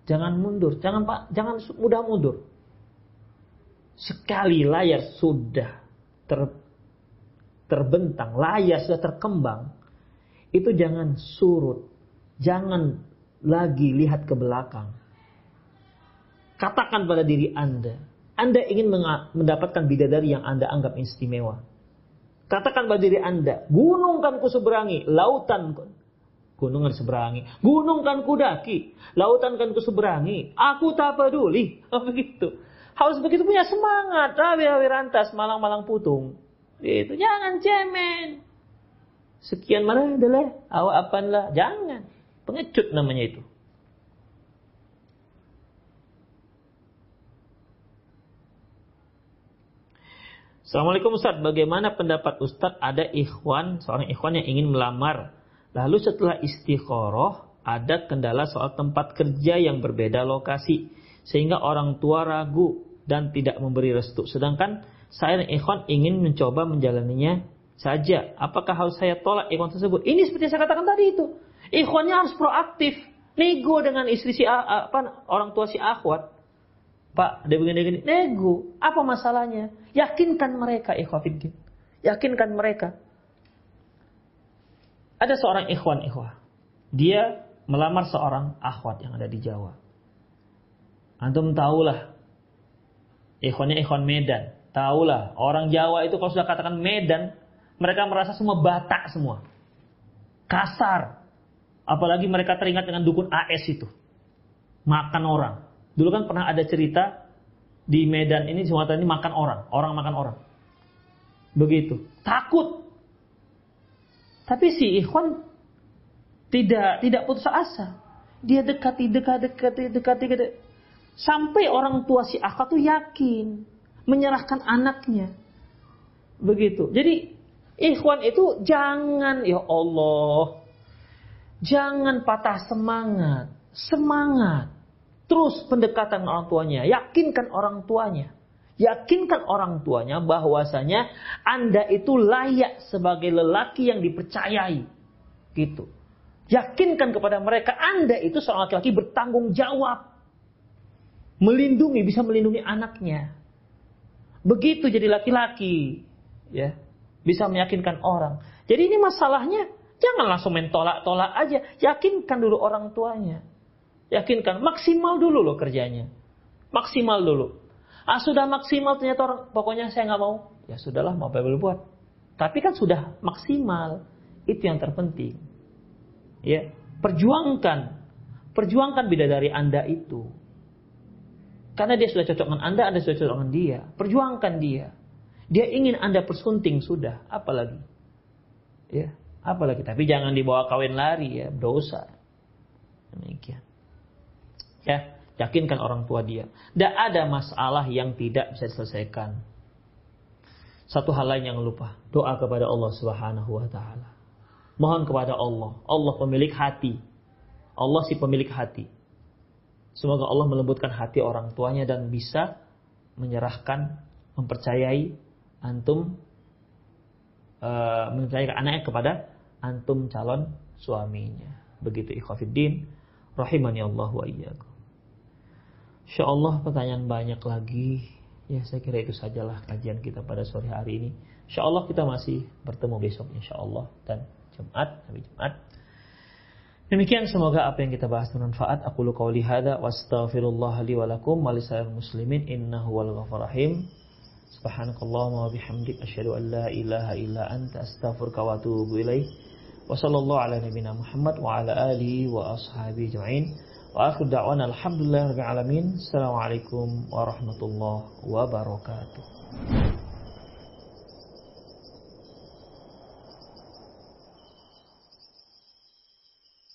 jangan mundur, jangan Pak, jangan mudah mundur. Sekali layar sudah. ter, terbentang, layar sudah terkembang, itu jangan surut, jangan lagi lihat ke belakang. Katakan pada diri Anda, Anda ingin mendapatkan bidadari yang Anda anggap istimewa. Katakan pada diri Anda, gunung kan ku seberangi, lautan gunung kan seberangi, gunung kan ku daki, lautan kan ku seberangi, aku tak peduli. Oh begitu. Harus begitu punya semangat. Rawi-rawi rantas, malang-malang putung. Itu jangan cemen. Sekian mana adalah awak apanlah. Jangan. Pengecut namanya itu. Assalamualaikum Ustaz, bagaimana pendapat Ustaz ada ikhwan, seorang ikhwan yang ingin melamar. Lalu setelah istikharah, ada kendala soal tempat kerja yang berbeda lokasi. Sehingga orang tua ragu dan tidak memberi restu. Sedangkan saya dan ikhwan ingin mencoba menjalaninya saja. Apakah harus saya tolak ikhwan tersebut? Ini seperti yang saya katakan tadi itu. Ikhwannya harus proaktif. Nego dengan istri si apa orang tua si akhwat. Pak, dia begini-begini. Nego. Apa masalahnya? Yakinkan mereka ikhwafiddin. Yakinkan mereka. Ada seorang ikhwan ikhwah. Dia melamar seorang akhwat yang ada di Jawa. Antum tahulah Ikhwannya ikhwan Medan. Tahulah, orang Jawa itu kalau sudah katakan Medan, mereka merasa semua batak semua. Kasar. Apalagi mereka teringat dengan dukun AS itu. Makan orang. Dulu kan pernah ada cerita di Medan ini Sumatera ini makan orang, orang makan orang. Begitu. Takut. Tapi si Ikhwan tidak tidak putus asa. Dia dekati, dekati, dekati, dekati, dekati. Sampai orang tua si Akha tuh yakin menyerahkan anaknya. Begitu. Jadi ikhwan itu jangan ya Allah. Jangan patah semangat. Semangat. Terus pendekatan orang tuanya. Yakinkan orang tuanya. Yakinkan orang tuanya bahwasanya Anda itu layak sebagai lelaki yang dipercayai. Gitu. Yakinkan kepada mereka Anda itu seorang laki-laki bertanggung jawab melindungi, bisa melindungi anaknya. Begitu jadi laki-laki, ya, bisa meyakinkan orang. Jadi ini masalahnya jangan langsung mentolak-tolak aja, yakinkan dulu orang tuanya. Yakinkan, maksimal dulu loh kerjanya. Maksimal dulu. Ah sudah maksimal ternyata orang, pokoknya saya nggak mau. Ya sudahlah, mau apa boleh buat. Tapi kan sudah maksimal. Itu yang terpenting. Ya, perjuangkan. Perjuangkan bidadari Anda itu. Karena dia sudah cocok dengan Anda, Anda sudah cocok dengan dia. Perjuangkan dia. Dia ingin Anda persunting sudah, apalagi. Ya, apalagi. Tapi jangan dibawa kawin lari ya, dosa. Demikian. Ya, yakinkan orang tua dia. Tidak ada masalah yang tidak bisa diselesaikan. Satu hal lain yang lupa, doa kepada Allah Subhanahu wa taala. Mohon kepada Allah. Allah pemilik hati. Allah si pemilik hati. Semoga Allah melembutkan hati orang tuanya dan bisa menyerahkan, mempercayai antum, uh, mempercayakan anaknya kepada antum calon suaminya. Begitu ikhwafiddin, rahimani Allah wa iyyakum. Insyaallah pertanyaan banyak lagi. Ya saya kira itu sajalah kajian kita pada sore hari ini. Insyaallah kita masih bertemu besok insyaallah dan Jumat hari Jumat. Demikian semoga apa yang kita bahas bermanfaat. Aku lu qauli hadza wa astaghfirullah li wa muslimin innahu wal ghafur rahim. Subhanakallahumma wa bihamdik asyhadu an la ilaha illa anta astaghfiruka wa atubu ilaik. Wa sallallahu Muhammad wa ala alihi wa. Wa akhir da'wana alhamdulillah alamin. Assalamualaikum warahmatullahi wabarakatuh.